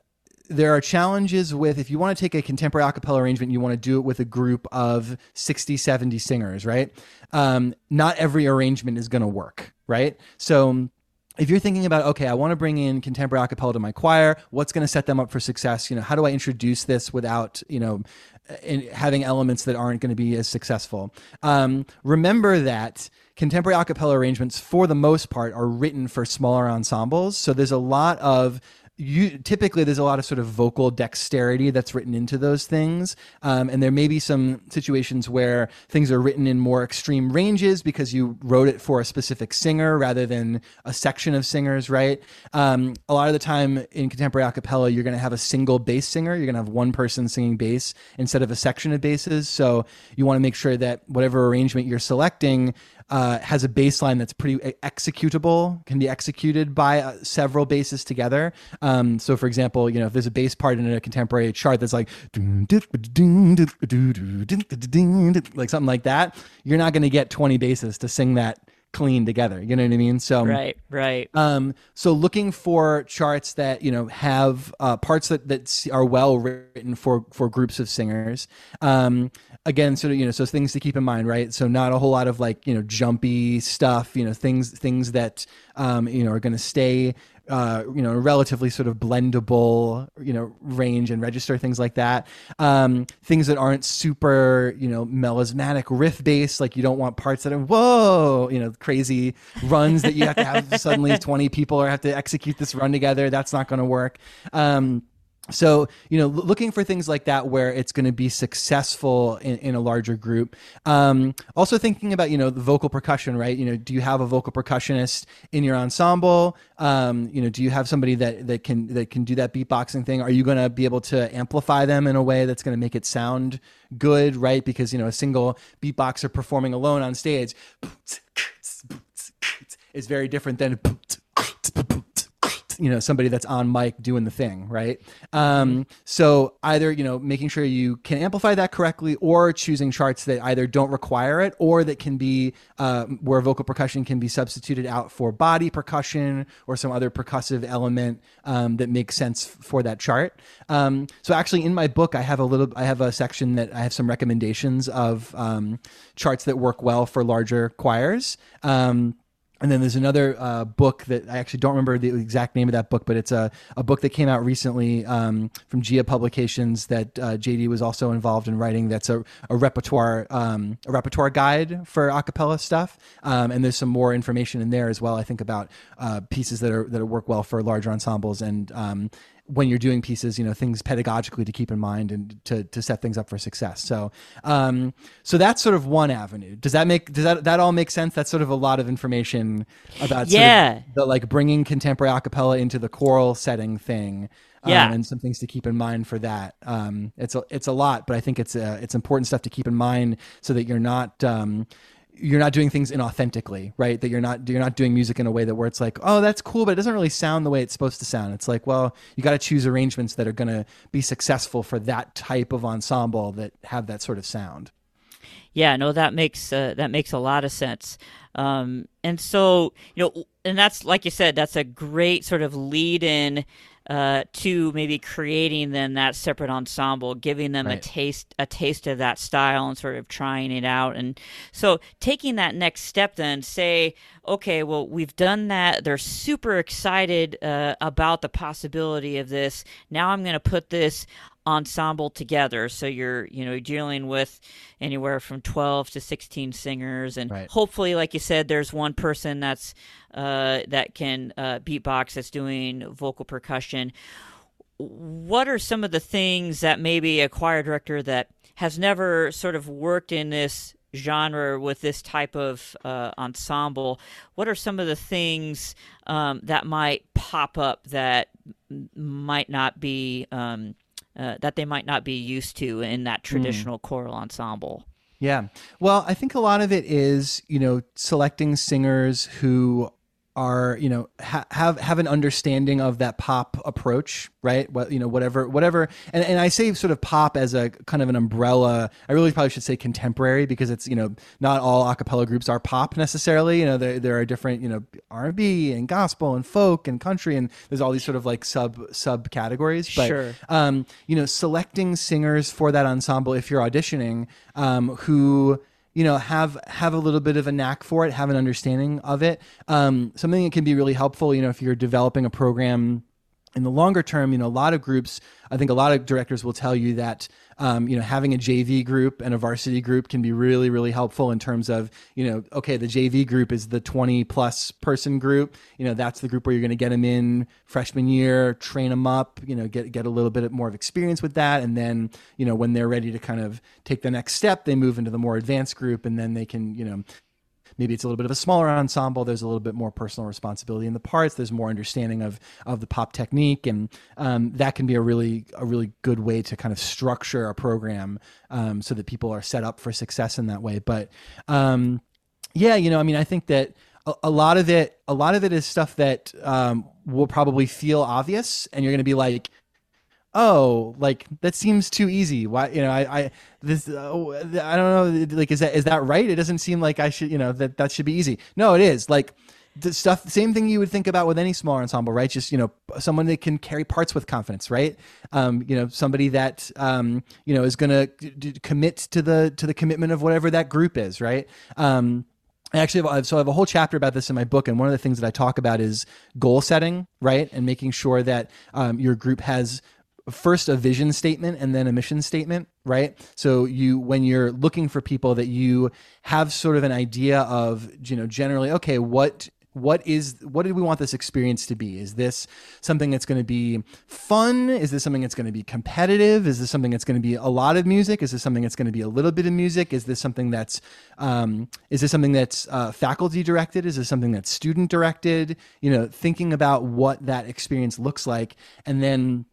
there are challenges with if you want to take a contemporary a cappella arrangement, you want to do it with a group of 60, 70 singers, right? Um, not every arrangement is going to work, right? So if you're thinking about okay i want to bring in contemporary a cappella to my choir what's going to set them up for success you know how do i introduce this without you know having elements that aren't going to be as successful. Um, remember that contemporary a cappella arrangements, for the most part, are written for smaller ensembles. So there's a lot of you typically there's a lot of sort of vocal dexterity that's written into those things. Um, and there may be some situations where things are written in more extreme ranges because you wrote it for a specific singer rather than a section of singers right? Um, a lot of the time in contemporary a cappella you're going to have a single bass singer. You're going to have one person singing bass instead of a section of basses. So you want to make sure that whatever arrangement you're selecting uh, has a baseline that's pretty executable, can be executed by uh, several basses together. Um, so, for example, you know, if there's a bass part in a contemporary chart that's like like something like that, you're not going to get 20 basses to sing that clean together. You know what I mean? So right, right. Um, so looking for charts that you know have uh, parts that that are well written for for groups of singers. Um, again, sort of you know, so things to keep in mind, right? So not a whole lot of like you know jumpy stuff. You know, things things that um, you know are going to stay uh, you know, relatively sort of blendable, you know, range and register things like that. Um, things that aren't super, you know, melismatic riff based, like you don't want parts that are whoa, you know, crazy runs that you have to have suddenly twenty people or have to execute this run together. That's not going to work. Um, so you know looking for things like that where it's going to be successful in, in a larger group. Um, also thinking about you know the vocal percussion right? You know do you have a vocal percussionist in your ensemble? Um, you know do you have somebody that that can that can do that beatboxing thing? Are you going to be able to amplify them in a way that's going to make it sound good right? Because you know a single beatboxer performing alone on stage is very different than you know somebody that's on mic doing the thing right? Um, so either you know making sure you can amplify that correctly or choosing charts that either don't require it or that can be uh, where vocal percussion can be substituted out for body percussion or some other percussive element um, that makes sense for that chart. Um, so actually in my book i have a little i have a section that i have some recommendations of um, charts that work well for larger choirs. Um, and then there's another uh, book that I actually don't remember the exact name of that book, but it's a, a book that came out recently um, from Gia Publications that uh, JD was also involved in writing. That's a, a repertoire um, a repertoire guide for acapella stuff, um, and there's some more information in there as well. I think about uh, pieces that are that work well for larger ensembles and um, when you're doing pieces, you know, things pedagogically to keep in mind and to, to set things up for success. So, um, so that's sort of one avenue. Does that make, does that, that all make sense? That's sort of a lot of information about yeah. Sort of the like bringing contemporary acapella into the choral setting thing. Um, yeah. and some things to keep in mind for that. Um, it's a, it's a lot, but I think it's, uh, it's important stuff to keep in mind so that you're not, um, you're not doing things inauthentically, right? That you're not you're not doing music in a way that where it's like, oh, that's cool, but it doesn't really sound the way it's supposed to sound. It's like, well, you got to choose arrangements that are going to be successful for that type of ensemble that have that sort of sound. Yeah, no, that makes uh, that makes a lot of sense. Um, and so, you know, and that's like you said, that's a great sort of lead in uh, to maybe creating then that separate ensemble, giving them right. a taste a taste of that style and sort of trying it out. And so taking that next step, then say, okay, well we've done that. They're super excited uh, about the possibility of this. Now I'm going to put this ensemble together so you're you know dealing with anywhere from 12 to 16 singers and right. hopefully like you said there's one person that's uh, that can uh, beatbox that's doing vocal percussion what are some of the things that maybe a choir director that has never sort of worked in this genre with this type of uh, ensemble what are some of the things um, that might pop up that might not be um, uh, that they might not be used to in that hmm. traditional mm. choral ensemble. Yeah. Well, I think a lot of it is, you know, selecting singers who are you know ha- have have an understanding of that pop approach right? What you know whatever whatever. And, and i say sort of pop as a kind of an umbrella. I really probably should say contemporary because it's you know not all acapella groups are pop necessarily. You know there, there are different you know r&b and gospel and folk and country and there's all these sort of like sub sub categories but sure. um you know selecting singers for that ensemble if you're auditioning um who you know have have a little bit of a knack for it have an understanding of it. Um, something that can be really helpful you know if you're developing a program in the longer term, you know, a lot of groups, I think a lot of directors will tell you that, um, you know, having a JV group and a varsity group can be really, really helpful in terms of, you know, okay, the JV group is the 20 plus person group. You know, that's the group where you're going to get them in freshman year, train them up, you know, get, get a little bit more of experience with that. And then, you know, when they're ready to kind of take the next step, they move into the more advanced group and then they can, you know, maybe it's a little bit of a smaller ensemble. There's a little bit more personal responsibility in the parts. There's more understanding of of the pop technique, and um, that can be a really a really good way to kind of structure a program um, so that people are set up for success in that way. But um, yeah, you know, I mean, I think that a, a, lot of it a lot of it is stuff that um, will probably feel obvious, and you're going to be like, oh, like that seems too easy. Why, you know, I, I this, uh, I don't know, like, is that is that right? It doesn't seem like I should, you know, that that should be easy. No, it is. Like the stuff, same thing you would think about with any small ensemble, right? Just you know, someone that can carry parts with confidence, right? Um, you know, somebody that um, you know is going to d- commit to the to the commitment of whatever that group is, right? Um, I actually have, so I have a whole chapter about this in my book, and one of the things that I talk about is goal setting, right, and making sure that um, your group has first a vision statement and then a mission statement right? So you when you're looking for people that you have sort of an idea of you know generally okay what what is what did we want this experience to be? Is this something that's going to be fun? Is this something that's going to be competitive? Is this something that's going to be a lot of music? Is this something that's going to be a little bit of music? Is this something that's um, is this something that's uh, faculty directed? Is this something that's student directed? You know thinking about what that experience looks like. And then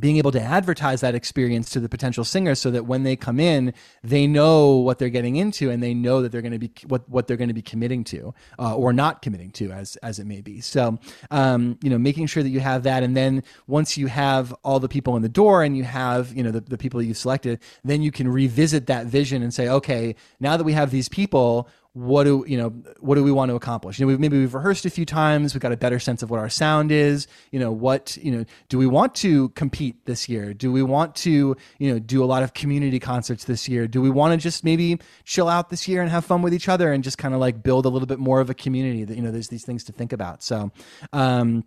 being able to advertise that experience to the potential singers so that when they come in they know what they're getting into and they know that they're going to be what, what they're going to be committing to uh, or not committing to as as it may be. So um, you know making sure that you have that and then once you have all the people in the door and you have you know the, the people you've selected then you can revisit that vision and say okay now that we have these people what do you know what do we want to accomplish? You know we've, maybe we've rehearsed a few times. We've got a better sense of what our sound is. You know what you know do we want to compete this year? Do we want to you know do a lot of community concerts this year? Do we want to just maybe chill out this year and have fun with each other and just kind of like build a little bit more of a community that you know there's these things to think about? So um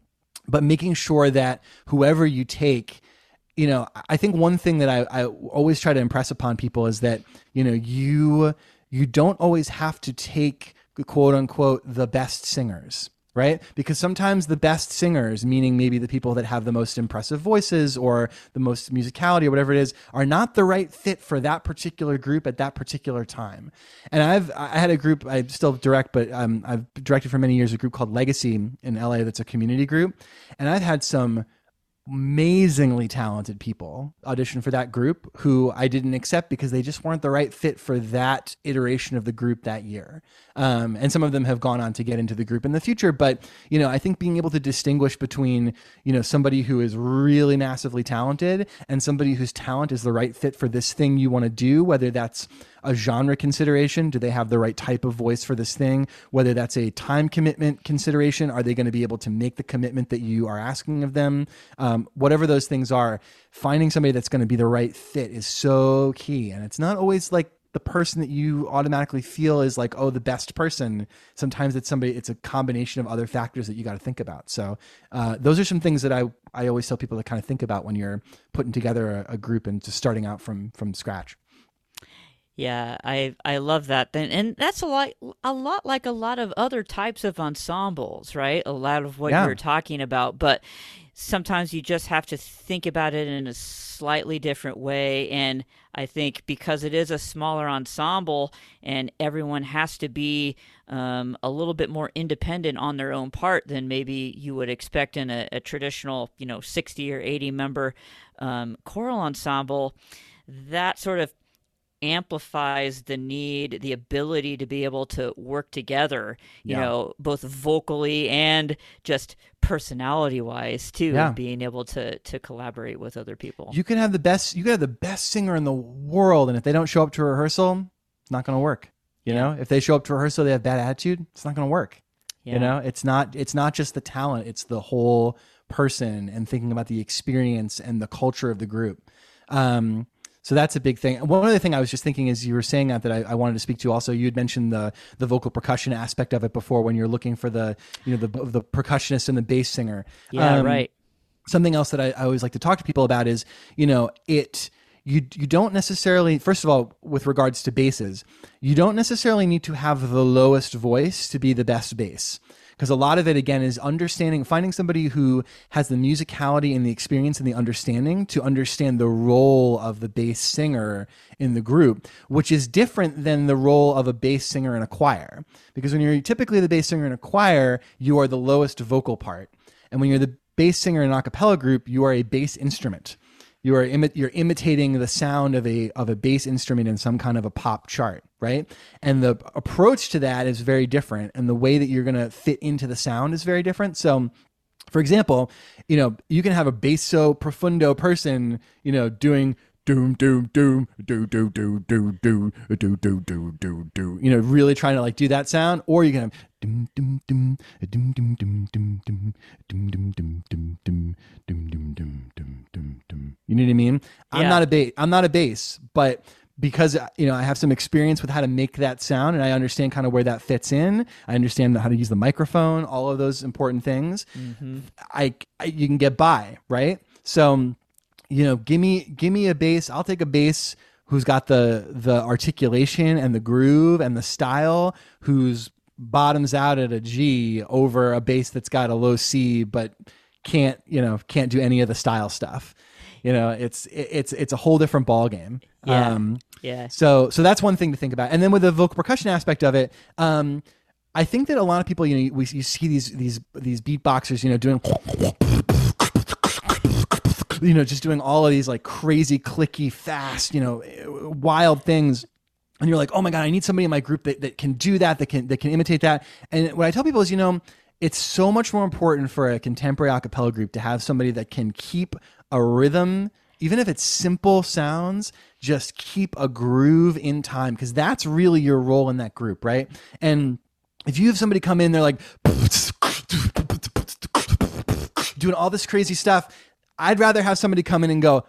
but making sure that whoever you take you know i think one thing that i, I always try to impress upon people is that you know you you don't always have to take quote unquote the best singers right? Because sometimes the best singers, meaning maybe the people that have the most impressive voices or the most musicality or whatever it is, are not the right fit for that particular group at that particular time. And I've I had a group I still direct, but um, I've directed for many years a group called Legacy in LA that's a community group, and I've had some amazingly talented people audition for that group who I didn't accept because they just weren't the right fit for that iteration of the group that year. Um, and some of them have gone on to get into the group in the future. But, you know, I think being able to distinguish between, you know, somebody who is really massively talented and somebody whose talent is the right fit for this thing you want to do, whether that's a genre consideration. Do they have the right type of voice for this thing? Whether that's a time commitment consideration, are they going to be able to make the commitment that you are asking of them? Um, whatever those things are, finding somebody that's going to be the right fit is so key. And it's not always like the person that you automatically feel is like oh the best person sometimes it's somebody it's a combination of other factors that you got to think about so uh, those are some things that i i always tell people to kind of think about when you're putting together a, a group and just starting out from from scratch yeah, I I love that. And, and that's a lot a lot like a lot of other types of ensembles, right? A lot of what Yeah. you're talking about, but sometimes you just have to think about it in a slightly different way and I think because it is a smaller ensemble and everyone has to be um, a little bit more independent on their own part than maybe you would expect in a, a traditional, you know, 60 or 80 member um, choral ensemble, that sort of amplifies the need, the ability to be able to work together, you Yeah. know, both vocally and just personality wise too, Yeah. being able to to collaborate with other people. you can have the best you can have the best singer in the world and if they don't show up to rehearsal it's not going to work you Yeah. know if they show up to rehearsal they have bad attitude it's not going to work Yeah. you know it's not it's not just the talent it's the whole person and thinking about the experience and the culture of the group um so that's a big thing. One other thing I was just thinking as you were saying that that I, I wanted to speak to also. You had mentioned the the vocal percussion aspect of it before when you're looking for the you know the the percussionist and the bass singer. Yeah, Um, right. something else that I, I always like to talk to people about is you know it you you don't necessarily first of all with regards to basses you don't necessarily need to have the lowest voice to be the best bass because a lot of it again is understanding finding somebody who has the musicality and the experience and the understanding to understand the role of the bass singer in the group which is different than the role of a bass singer in a choir because when you're typically the bass singer in a choir you are the lowest vocal part and when you're the bass singer in an a cappella group, you are a bass instrument. You are imi- you're imitating the sound of a of a bass instrument in some kind of a pop chart, right? And the approach to that is very different, and the way that you're going to fit into the sound is very different. So, for example, you know, you can have a basso profundo person, you know, doing doom doom doom do do do do do do do do do do you know really trying to like do that sound or you can have doom doom doom doom doom doom doom doom doom doom doom doom doom doom doom doom doom doom doom you know what I mean I'm not a bass I'm not a bass but because you know I have some experience with how to make that sound and I understand kind of where that fits in I understand how to use the microphone all of those important things I, I you can get by right so you know, give me give me a bass. I'll take a bass who's got the the articulation and the groove and the style, who's bottoms out at a G over a bass that's got a low C but can't you know can't do any of the style stuff. You know, it's it's it's a whole different ball game. Yeah. Um, Yeah. so so that's one thing to think about. And then with the vocal percussion aspect of it, um, I think that a lot of people, you know, we you see these these these beatboxers, you know, doing you know, just doing all of these like crazy clicky fast, you know, wild things. And you're like, "Oh my god, I need somebody in my group that, that can do that, that can that can imitate that." And what I tell people is, you know, it's so much more important for a contemporary a cappella group to have somebody that can keep a rhythm even if it's simple sounds, just keep a groove in time because that's really your role in that group, right? And if you have somebody come in, they're like doing all this crazy stuff. I'd rather have somebody come in and go,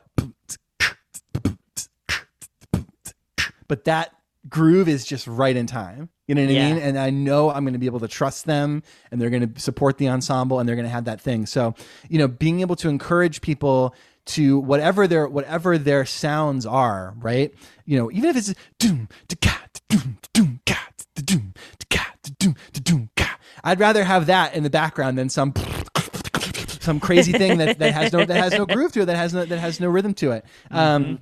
but that groove is just right in time. You know what Yeah. I mean? And I know I'm going to be able to trust them and they're going to support the ensemble and they're going to have that thing. So, you know, being able to encourage people to whatever their whatever their sounds are, right? You know, even if it's doom to cat doom doom cat doom to cat doom doom cat. I'd rather have that in the background than some some crazy thing that, that has no that has no groove to it, that has no that has no rhythm to it. Um,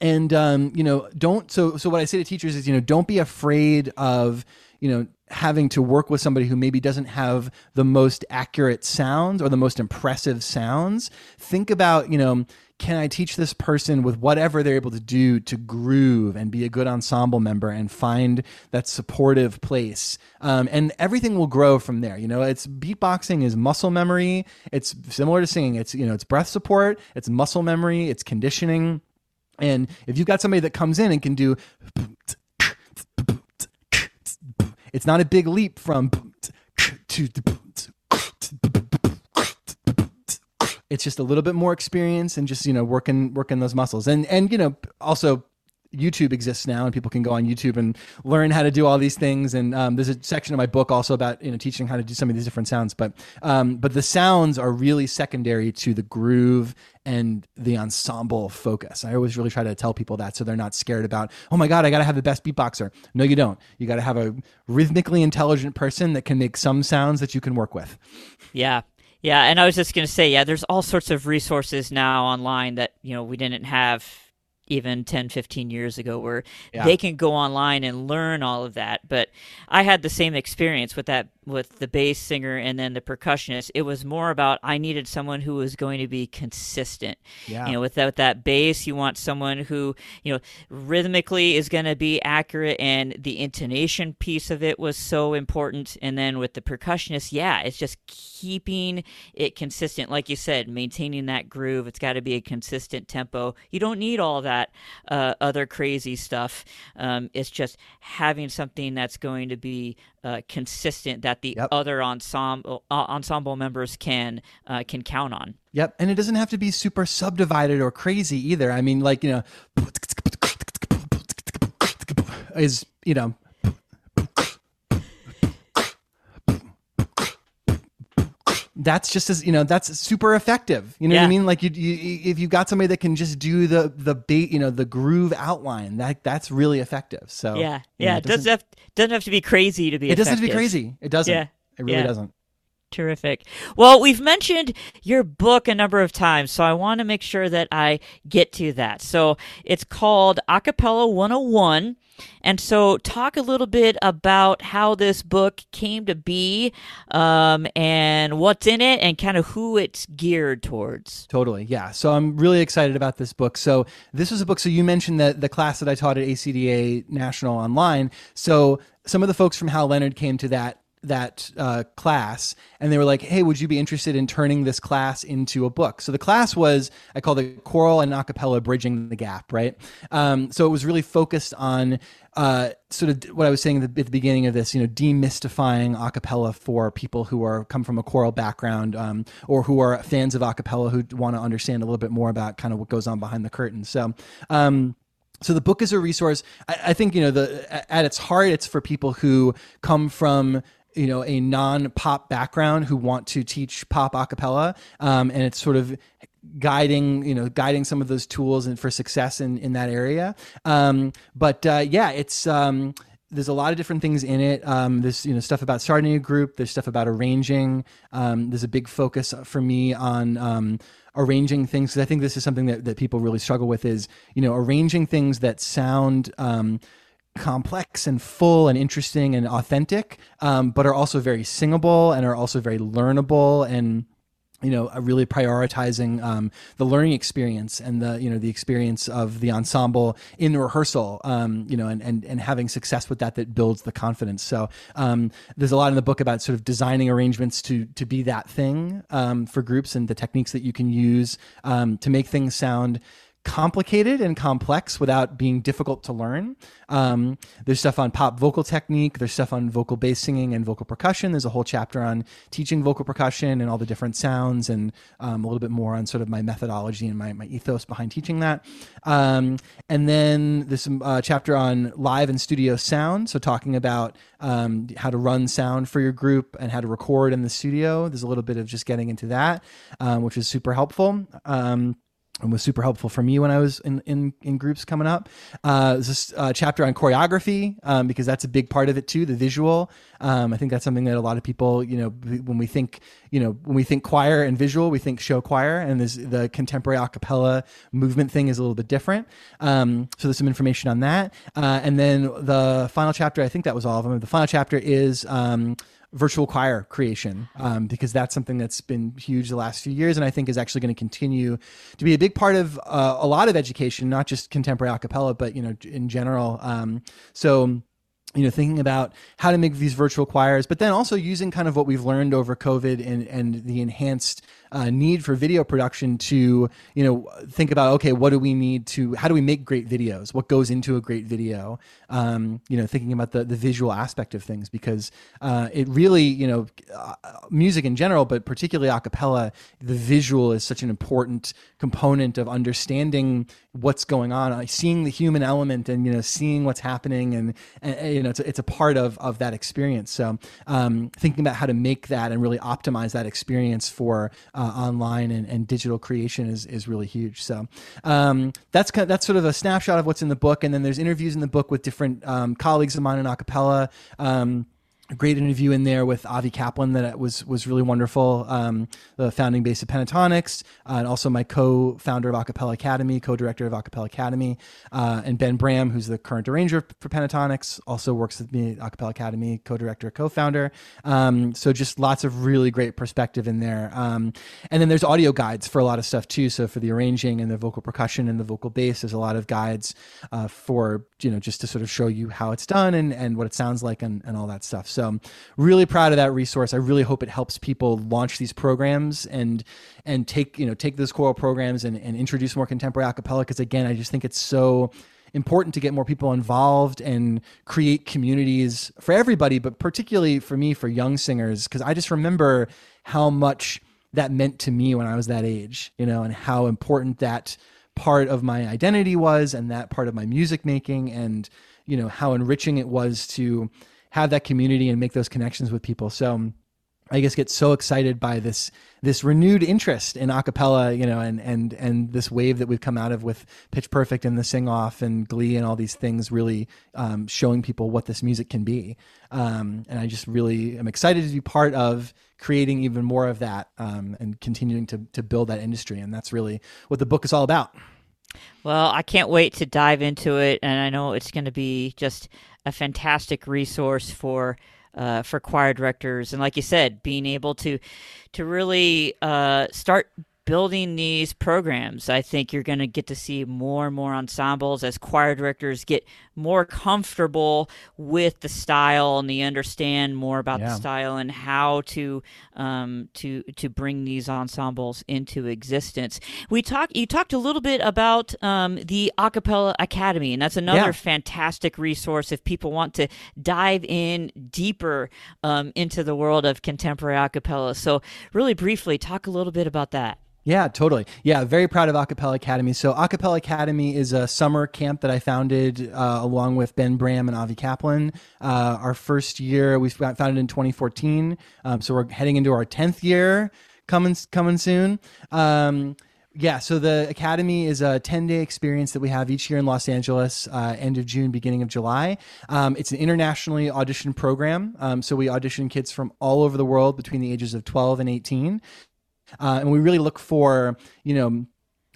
and um, you know, don't so so what I say to teachers is, you know, don't be afraid of you know having to work with somebody who maybe doesn't have the most accurate sounds or the most impressive sounds. Think about you know. Can I teach this person with whatever they're able to do to groove and be a good ensemble member and find that supportive place? Um, and everything will grow from there. You know, it's beatboxing is muscle memory. It's similar to singing. It's you know, it's breath support. It's muscle memory. It's conditioning. And if you've got somebody that comes in and can do it's not a big leap from to it's just a little bit more experience and just you know working working those muscles and and you know also YouTube exists now, and people can go on YouTube and learn how to do all these things. And um, there's a section of my book also about you know teaching how to do some of these different sounds. But um, but the sounds are really secondary to the groove and the ensemble focus. I always really try to tell people that so they're not scared about oh my god I got to have the best beatboxer. No, you don't. You got to have a rhythmically intelligent person that can make some sounds that you can work with. Yeah, yeah, and I was just going to say, yeah, there's all sorts of resources now online that, you know, we didn't have even 10, 15 years ago where yeah. they can go online and learn all of that. But I had the same experience with that with the bass singer and then the percussionist. It was more about I needed someone who was going to be consistent. Yeah. You know, without that bass, you want someone who, you know, rhythmically is going to be accurate and the intonation piece of it was so important. And then with the percussionist, yeah, it's just keeping it consistent. Like you said, maintaining that groove. It's got to be a consistent tempo. You don't need all that uh, other crazy stuff. Um, it's just having something that's going to be uh, consistent that the yep. other ensemble uh, ensemble members can uh, can count on. Yep, and it doesn't have to be super subdivided or crazy either. I mean, like you know, is you know that's just as you know that's super effective. You know yeah. what i mean? Like you, you if you've got somebody that can just do the the bait you know the groove outline that that's really effective. So yeah. yeah know, it doesn't, doesn't have doesn't have to be crazy to be it effective. doesn't have to be crazy. It doesn't. Yeah. It really yeah. doesn't Terrific. Well, we've mentioned your book a number of times, so I want to make sure that I get to that. So it's called A Cappella 101. And so, talk a little bit about how this book came to be um, and what's in it and kind of who it's geared towards. Totally. Yeah. So, I'm really excited about this book. So, this was a book. So, you mentioned that the class that I taught at ACDA National Online. So, some of the folks from Hal Leonard came to that that uh, class and they were like hey would you be interested in turning this class into a book? So the class was i call it choral and acapella bridging the gap right? Um, so it was really focused on uh, sort of what i was saying at the, at the, beginning of this you know demystifying acapella for people who are come from a choral background um, or who are fans of acapella who want to understand a little bit more about kind of what goes on behind the curtain. So um, so the book is a resource. I, I, think you know the at its heart, it's for people who come from you know a non-pop background who want to teach pop acapella um, and it's sort of guiding you know guiding some of those tools and for success in in that area um, but uh, yeah it's um, there's a lot of different things in it. Um, there's you know stuff about starting a group. There's stuff about arranging. Um, there's a big focus for me on um, arranging things because I think this is something that, that people really struggle with. Is you know arranging things that sound um, complex and full and interesting and authentic, um, but are also very singable and are also very learnable and you know really prioritizing um, the learning experience and the you know the experience of the ensemble in the rehearsal um, you know and, and and having success with that that builds the confidence. So um, there's a lot in the book about sort of designing arrangements to to be that thing um, for groups and the techniques that you can use um, to make things sound complicated and complex without being difficult to learn. Um, there's stuff on pop vocal technique. There's stuff on vocal bass singing and vocal percussion. There's a whole chapter on teaching vocal percussion and all the different sounds, and um, a little bit more on sort of my methodology and my, my ethos behind teaching that. Um, and then there's some uh, chapter on live and studio sound. So talking about um, how to run sound for your group and how to record in the studio. There's a little bit of just getting into that, um, which is super helpful. And was super helpful for me when I was in in, in groups coming up. Uh, this uh, chapter on choreography um, because that's a big part of it too, the visual. Um, I think that's something that a lot of people, you know, when we think, you know, when we think choir and visual, we think show choir, and the contemporary a cappella movement thing is a little bit different. Um, so there's some information on that, uh, and then the final chapter, I think that was all of them. The final chapter is um, virtual choir creation um, because that's something that's been huge the last few years and I think is actually going to continue to be a big part of uh, a lot of education, not just contemporary a cappella, but you know in general. Um, so you know thinking about how to make these virtual choirs but then also using kind of what we've learned over covid and and the enhanced uh, need for video production to you know think about okay what do we need to how do we make great videos? What goes into a great video? Um, you know thinking about the the visual aspect of things because uh, it really you know uh, music in general but particularly a cappella the visual is such an important component of understanding what's going on seeing the human element and you know seeing what's happening and, and you know it's a, it's a part of of that experience. So um, thinking about how to make that and really optimize that experience for uh, online and, and digital creation is, is really huge. So um, that's kind of, that's sort of a snapshot of what's in the book. And then there's interviews in the book with different um, colleagues of mine in acapella. Um, great interview in there with Avi Kaplan that was was really wonderful. Um, the founding bass of Pentatonix, uh, and also my co-founder of A Cappella Academy, co-director of A Cappella Academy, uh, and Ben Bram, who's the current arranger for Pentatonix, also works with me at A Cappella Academy, co-director, co-founder. Um, so just lots of really great perspective in there. Um, and then there's audio guides for a lot of stuff too. So for the arranging and the vocal percussion and the vocal bass, there's a lot of guides uh, for you know just to sort of show you how it's done and and what it sounds like and, and all that stuff. So so really proud of that resource. I really hope it helps people launch these programs and and take you know take those choral programs and, and introduce more contemporary acapella. Because again, I just think it's so important to get more people involved and create communities for everybody, but particularly for me for young singers. Because I just remember how much that meant to me when I was that age, you know, and how important that part of my identity was and that part of my music making and you know how enriching it was to have that community and make those connections with people. So I guess get so excited by this this renewed interest in acapella, you know, and and and this wave that we've come out of with Pitch Perfect and the Sing Off and Glee and all these things, really um, showing people what this music can be. Um, and I just really am excited to be part of creating even more of that um, and continuing to to build that industry. And that's really what the book is all about. Well, I can't wait to dive into it, and I know it's going to be just a fantastic resource for uh, for choir directors, and like you said, being able to to really uh, start building these programs, I think you're going to get to see more and more ensembles as choir directors get more comfortable with the style and they understand more about yeah. the style and how to um, to to bring these ensembles into existence. We talked. You talked a little bit about um, the A Cappella Academy, and that's another yeah. fantastic resource if people want to dive in deeper um, into the world of contemporary acapella. So, really briefly, talk a little bit about that. Yeah, totally. Yeah, very proud of A Cappella Academy. So, A Cappella Academy is a summer camp that I founded uh, along with Ben Bram and Avi Kaplan. Uh, our first year, we founded in 2014. Um, so, we're heading into our 10th year coming coming soon. Um, yeah, so the academy is a 10 day experience that we have each year in Los Angeles, uh, end of June, beginning of July. Um, it's an internationally auditioned program. Um, so we audition kids from all over the world between the ages of 12 and 18. Uh, and we really look for, you know,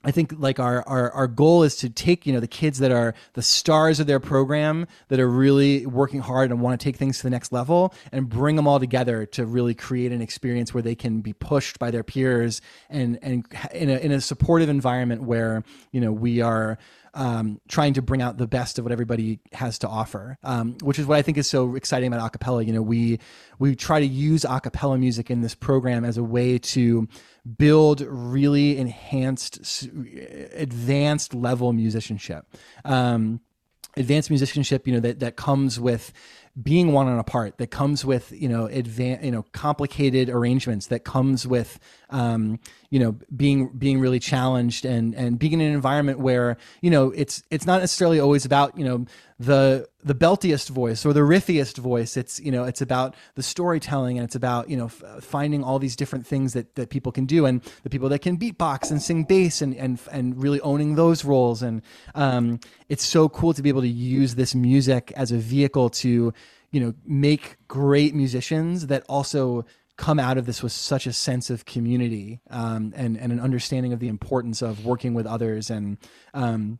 I think like our, our our goal is to take you know the kids that are the stars of their program that are really working hard and want to take things to the next level and bring them all together to really create an experience where they can be pushed by their peers and and in a in a supportive environment where you know we are um, trying to bring out the best of what everybody has to offer, um, which is what I think is so exciting about acapella. You know, we we try to use acapella music in this program as a way to build really enhanced, advanced level musicianship. Um, advanced musicianship, you know, that that comes with being one on a part that comes with you know advanced you know complicated arrangements that comes with um, you know being being really challenged and and being in an environment where you know it's it's not necessarily always about you know the the beltiest voice or the riffiest voice. It's you know it's about the storytelling and it's about you know f- finding all these different things that that people can do and the people that can beatbox and sing bass and and and really owning those roles. And um, it's so cool to be able to use this music as a vehicle to you know make great musicians that also come out of this with such a sense of community um, and and an understanding of the importance of working with others and um,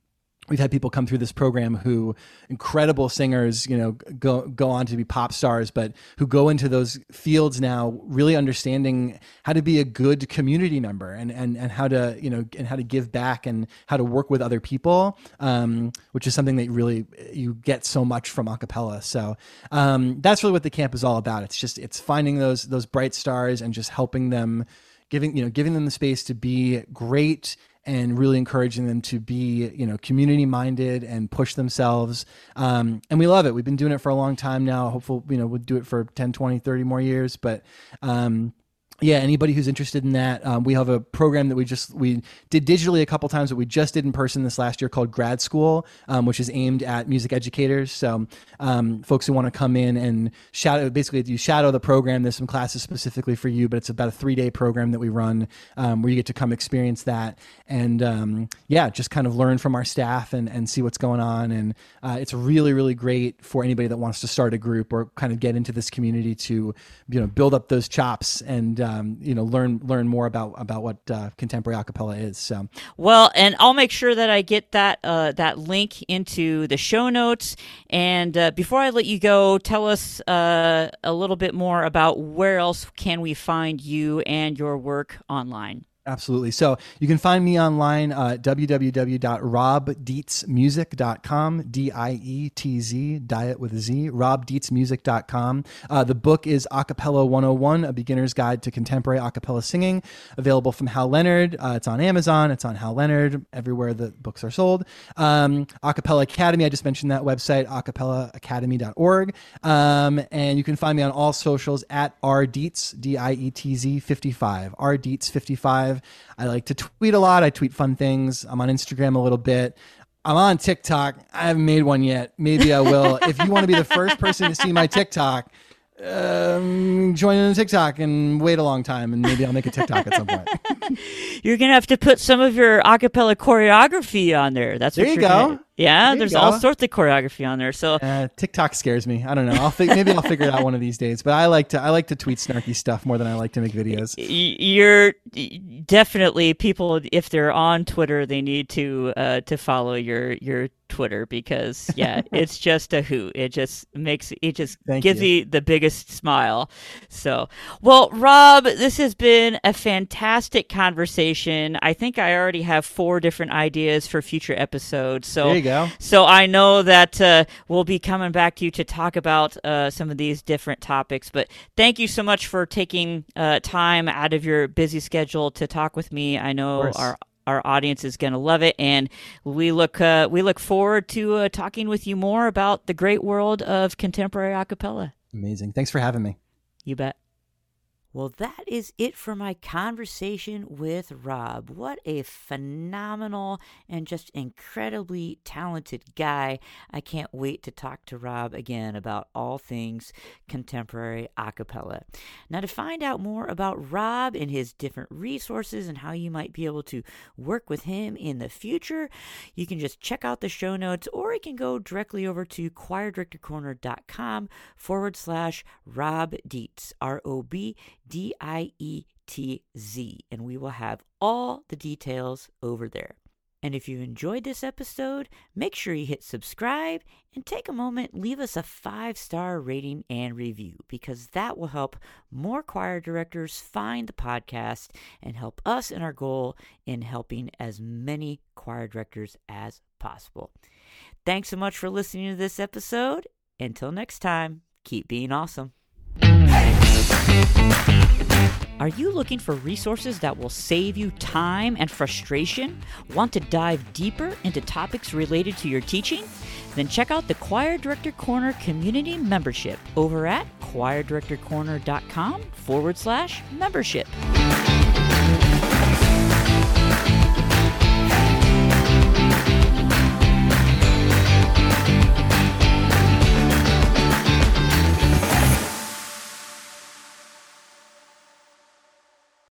we've had people come through this program who incredible singers you know go go on to be pop stars but who go into those fields now really understanding how to be a good community member and and and how to you know and how to give back and how to work with other people um, which is something that really you get so much from acapella so um, that's really what the camp is all about. It's just it's finding those those bright stars and just helping them giving you know giving them the space to be great and really encouraging them to be you know community minded and push themselves. Um, and we love it. We've been doing it for a long time now. Hopefully you know we'll do it for 10 20 30 more years. But um, yeah anybody who's interested in that um, we have a program that we just we did digitally a couple times but we just did in person this last year called grad school um, which is aimed at music educators. So um, folks who want to come in and shadow basically you shadow the program. There's some classes specifically for you but it's about a three day program that we run um, where you get to come experience that and um, yeah just kind of learn from our staff and, and see what's going on. And uh, it's really really great for anybody that wants to start a group or kind of get into this community to you know build up those chops and um, you know learn learn more about about what uh, contemporary acapella is. So well, and I'll make sure that I get that uh, that link into the show notes. And uh, before I let you go, tell us uh, a little bit more about where else can we find you and your work online. Absolutely. So you can find me online uh, at www.robdietzmusic.com, D I E T Z, diet with a Z, robdietzmusic.com. Uh, the book is A Cappella 101, A Beginner's Guide to Contemporary Acapella Singing, available from Hal Leonard. Uh, it's on Amazon, it's on Hal Leonard, everywhere the books are sold. Um, A Cappella Academy, I just mentioned that website, acapellaacademy.org. Um, and you can find me on all socials at rdietz, D I E T Z 55, rdietz55. I like to tweet a lot. I tweet fun things. I'm on Instagram a little bit. I'm on TikTok. I haven't made one yet. Maybe I will. if you want to be the first person to see my TikTok, um, join in on TikTok and wait a long time, and maybe I'll make a TikTok at some point. you're gonna have to put some of your acapella choreography on there. That's there what you go. Gonna, yeah, there there's all sorts of choreography on there. So uh, TikTok scares me. I don't know. I'll fi- maybe I'll figure it out one of these days. But I like to I like to tweet snarky stuff more than I like to make videos. You're definitely people if they're on Twitter, they need to uh, to follow your your Twitter because yeah, it's just a hoot. It just makes it just Thank gives you. me the biggest smile. So, well, Rob, this has been a fantastic conversation. I think I already have four different ideas for future episodes. So you go. So I know that uh, we'll be coming back to you to talk about uh, some of these different topics. But thank you so much for taking uh, time out of your busy schedule to talk with me. I know our our audience is going to love it, and we look uh, we look forward to uh, talking with you more about the great world of contemporary a cappella. Amazing. Thanks for having me. You bet. Well, that is it for my conversation with Rob. What a phenomenal and just incredibly talented guy. I can't wait to talk to Rob again about all things contemporary a cappella. Now, to find out more about Rob and his different resources and how you might be able to work with him in the future, you can just check out the show notes or you can go directly over to choirdirectorcorner.com forward slash Rob Dietz, R O B D I E T Z, and we will have all the details over there. And if you enjoyed this episode, make sure you hit subscribe and take a moment, leave us a five star rating and review because that will help more choir directors find the podcast and help us in our goal in helping as many choir directors as possible. Thanks so much for listening to this episode. Until next time, keep being awesome. Are you looking for resources that will save you time and frustration? Want to dive deeper into topics related to your teaching? Then check out the Choir Director Corner community membership over at choirdirectorcorner.com forward slash membership.